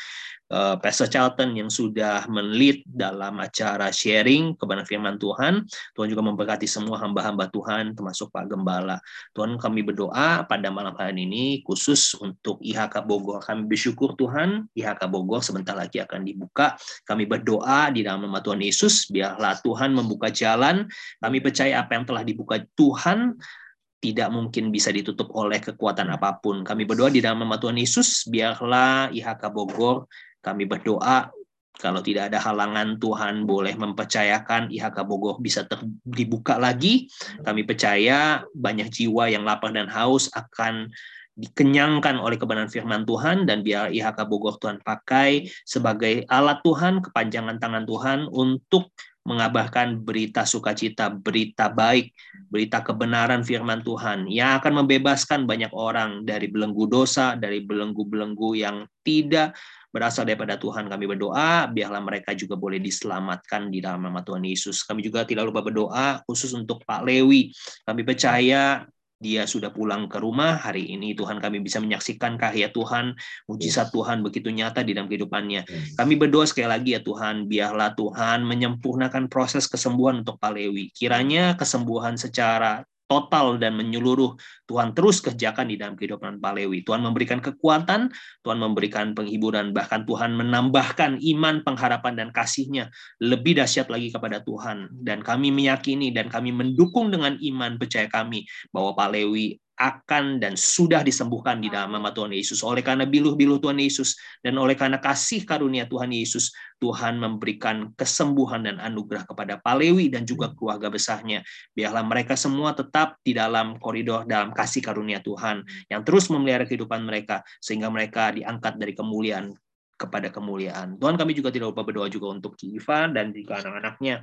S1: uh, Pastor Charlton yang sudah menlead dalam acara sharing kebenaran firman Tuhan. Tuhan juga memberkati semua hamba-hamba Tuhan, termasuk Pak Gembala. Tuhan kami berdoa pada malam hari ini khusus untuk IHK Bogor. Kami bersyukur Tuhan, IHK Bogor sebentar lagi akan dibuka. Kami berdoa di dalam nama Tuhan Yesus, biarlah Tuhan membuka jalan. Kami percaya apa yang telah dibuka Tuhan tidak mungkin bisa ditutup oleh kekuatan apa pun. Kami berdoa di dalam nama Tuhan Yesus, biarlah IHK Bogor kami berdoa kalau tidak ada halangan Tuhan boleh mempercayakan IHK Bogor bisa ter, dibuka lagi. Kami percaya banyak jiwa yang lapar dan haus akan dikenyangkan oleh kebenaran firman Tuhan dan biar IHK Bogor Tuhan pakai sebagai alat Tuhan, kepanjangan tangan Tuhan untuk mengabarkan berita sukacita, berita baik, berita kebenaran firman Tuhan yang akan membebaskan banyak orang dari belenggu dosa, dari belenggu-belenggu yang tidak berasal daripada Tuhan. Kami berdoa, biarlah mereka juga boleh diselamatkan di dalam nama Tuhan Yesus. Kami juga tidak lupa berdoa khusus untuk Pak Lewi. Kami percaya dia sudah pulang ke rumah hari ini Tuhan kami bisa menyaksikan karya Tuhan mujizat Tuhan begitu nyata di dalam kehidupannya kami berdoa sekali lagi ya Tuhan biarlah Tuhan menyempurnakan proses kesembuhan untuk Pak Lewi kiranya kesembuhan secara total dan menyeluruh Tuhan terus kerjakan di dalam kehidupan Pak Lewi. Tuhan memberikan kekuatan, Tuhan memberikan penghiburan, bahkan Tuhan menambahkan iman, pengharapan, dan kasihnya lebih dahsyat lagi kepada Tuhan. Dan kami meyakini dan kami mendukung dengan iman percaya kami bahwa Pak Lewi akan dan sudah disembuhkan di dalam nama Tuhan Yesus. Oleh karena biluh-biluh Tuhan Yesus dan oleh karena kasih karunia Tuhan Yesus, Tuhan memberikan kesembuhan dan anugerah kepada Palewi dan juga keluarga besarnya. Biarlah mereka semua tetap di dalam koridor dalam kasih karunia Tuhan yang terus memelihara kehidupan mereka sehingga mereka diangkat dari kemuliaan kepada kemuliaan. Tuhan kami juga tidak lupa berdoa juga untuk Kiva dan juga anak-anaknya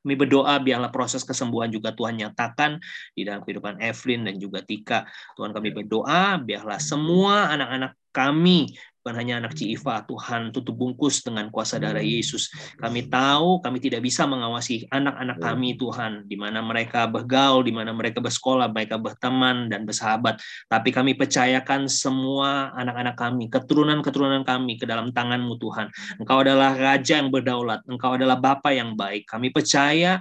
S1: kami berdoa biarlah proses kesembuhan juga Tuhan nyatakan di dalam kehidupan Evelyn dan juga Tika. Tuhan kami berdoa biarlah semua anak-anak kami bukan hanya anak Ciifa, Tuhan tutup bungkus dengan kuasa darah Yesus. Kami tahu kami tidak bisa mengawasi anak-anak kami Tuhan, di mana mereka bergaul, di mana mereka bersekolah, mereka berteman dan bersahabat. Tapi kami percayakan semua anak-anak kami, keturunan-keturunan kami ke dalam tanganmu Tuhan. Engkau adalah Raja yang berdaulat, Engkau adalah Bapa yang baik. Kami percaya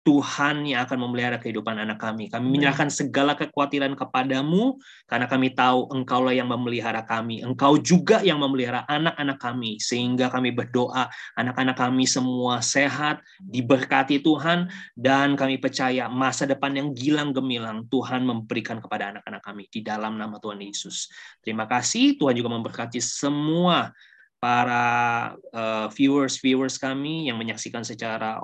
S1: Tuhan yang akan memelihara kehidupan anak kami. Kami menyerahkan segala kekhawatiran kepadamu, karena kami tahu engkaulah yang memelihara kami. Engkau juga yang memelihara anak-anak kami, sehingga kami berdoa, anak-anak kami semua sehat, diberkati Tuhan, dan kami percaya masa depan yang gilang gemilang Tuhan memberikan kepada anak-anak kami di dalam nama Tuhan Yesus. Terima kasih, Tuhan juga memberkati semua para uh, viewers viewers kami yang menyaksikan secara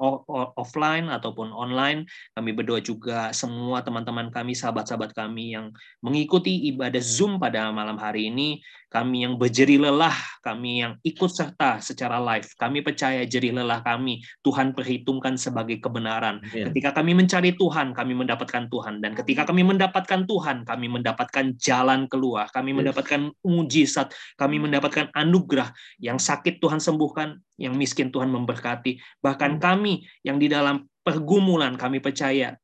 S1: offline ataupun online. Kami berdoa juga semua teman-teman kami, sahabat-sahabat kami yang mengikuti ibadah Zoom pada malam hari ini kami yang berjeri lelah, kami yang ikut serta secara live, kami percaya jeri lelah kami Tuhan perhitungkan sebagai kebenaran. Yeah. Ketika kami mencari Tuhan, kami mendapatkan Tuhan. Dan ketika kami mendapatkan Tuhan, kami mendapatkan jalan keluar, kami mendapatkan mujizat, kami mendapatkan anugerah yang sakit Tuhan sembuhkan, yang miskin Tuhan memberkati. Bahkan kami yang di dalam pergumulan kami percaya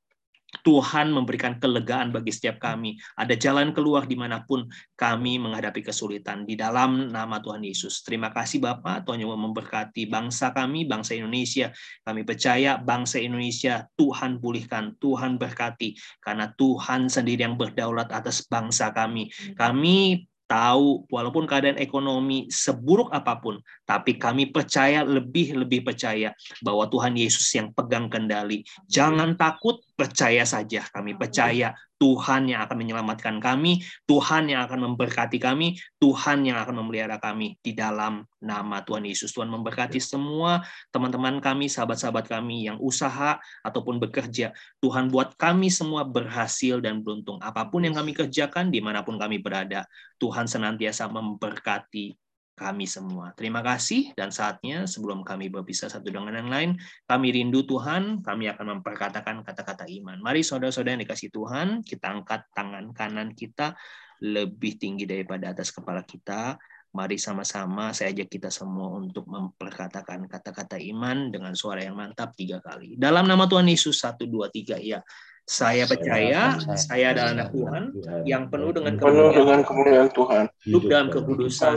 S1: Tuhan memberikan kelegaan bagi setiap kami. Ada jalan keluar di mana pun kami menghadapi kesulitan di dalam nama Tuhan Yesus. Terima kasih Bapak, Tuhan yang memberkati bangsa kami, bangsa Indonesia. Kami percaya bangsa Indonesia Tuhan pulihkan, Tuhan berkati. Karena Tuhan sendiri yang berdaulat atas bangsa kami. Kami tahu walaupun keadaan ekonomi seburuk apa pun, tapi kami percaya lebih-lebih percaya bahwa Tuhan Yesus yang pegang kendali. Jangan takut, percaya saja. Kami percaya Tuhan yang akan menyelamatkan kami, Tuhan yang akan memberkati kami, Tuhan yang akan memelihara kami di dalam nama Tuhan Yesus. Tuhan memberkati semua teman-teman kami, sahabat-sahabat kami yang usaha ataupun bekerja. Tuhan buat kami semua berhasil dan beruntung. Apa pun yang kami kerjakan, di mana pun kami berada, Tuhan senantiasa memberkati kami semua. Terima kasih dan saatnya sebelum kami berpisah satu dengan yang lain, kami rindu Tuhan, kami akan memperkatakan kata-kata iman. Mari saudara-saudara yang dikasih Tuhan, kita angkat tangan kanan kita lebih tinggi daripada atas kepala kita. Mari sama-sama saya ajak kita semua untuk memperkatakan kata-kata iman dengan suara yang mantap tiga kali. Dalam nama Tuhan Yesus, satu, dua, tiga, ya. Saya percaya saya adalah anak Tuhan yang penuh dengan
S5: penuh dengan kemuliaan Tuhan.
S1: Hidup dalam kekudusan,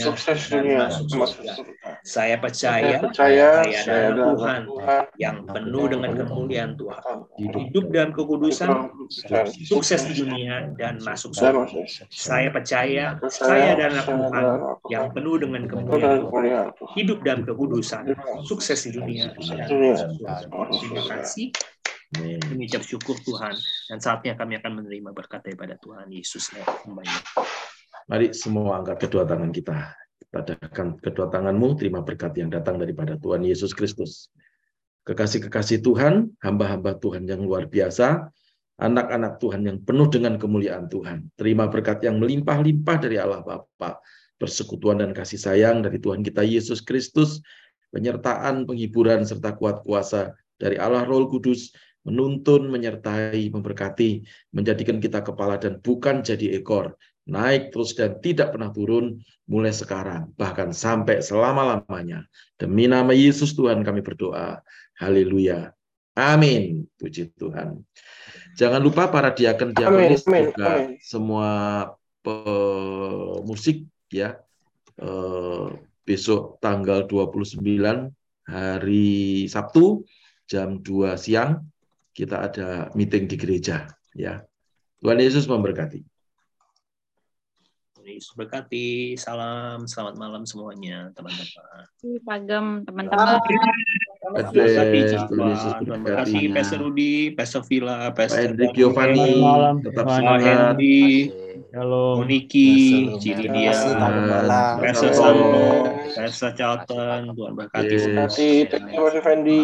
S1: sukses dunia. Saya percaya,
S5: Saya percaya
S1: saya
S5: saya
S1: adalah Tuhan
S5: Tuhan
S1: yang penuh dengan kemuliaan Tuhan.
S6: Hidup
S1: dalam kekudusan, sukses di dunia, dan masuk surga. Saya percaya, saya adalah anak Tuhan yang penuh dengan kemuliaan Tuhan. Hidup dalam kekudusan, sukses di dunia, dan masuk surga. Terima kasih. Kami ucap syukur Tuhan. Dan saatnya kami akan menerima berkat daripada Tuhan Yesus.
S6: Mari semua angkat kedua tangan kita. Adakan kedua tanganmu, terima berkat yang datang daripada Tuhan Yesus Kristus. Kekasih-kekasih Tuhan, hamba-hamba Tuhan yang luar biasa, anak-anak Tuhan yang penuh dengan kemuliaan Tuhan. Terima berkat yang melimpah-limpah dari Allah Bapa, persekutuan dan kasih sayang dari Tuhan kita Yesus Kristus, penyertaan, penghiburan, serta kuat kuasa dari Allah Roh Kudus, menuntun, menyertai, memberkati, menjadikan kita kepala dan bukan jadi ekor, naik terus dan tidak pernah turun mulai sekarang, bahkan sampai selama-lamanya. Demi nama Yesus Tuhan kami berdoa. Haleluya. Amin. Puji Tuhan. Jangan lupa para diaken diakonis juga
S5: amin.
S6: semua pemusik ya. Eh, besok tanggal 29 hari Sabtu jam 2 siang kita ada meeting di gereja ya. Tuhan Yesus memberkati.
S1: Tuhan Yesus berkati. Salam, selamat malam semuanya, teman-teman.
S8: Pagem teman-teman.
S1: Tuhan berkati, Pastor Rudi, Pastor Villa, Pastor
S6: Hendrik Giovanni, tetap semangat.
S1: Hendy,
S11: Shalom.
S1: Moniki, Cilidia. Pastor. Santo, Pastor Charlton, Tuhan berkati.
S5: Terima kasih, terima kasih Fendi.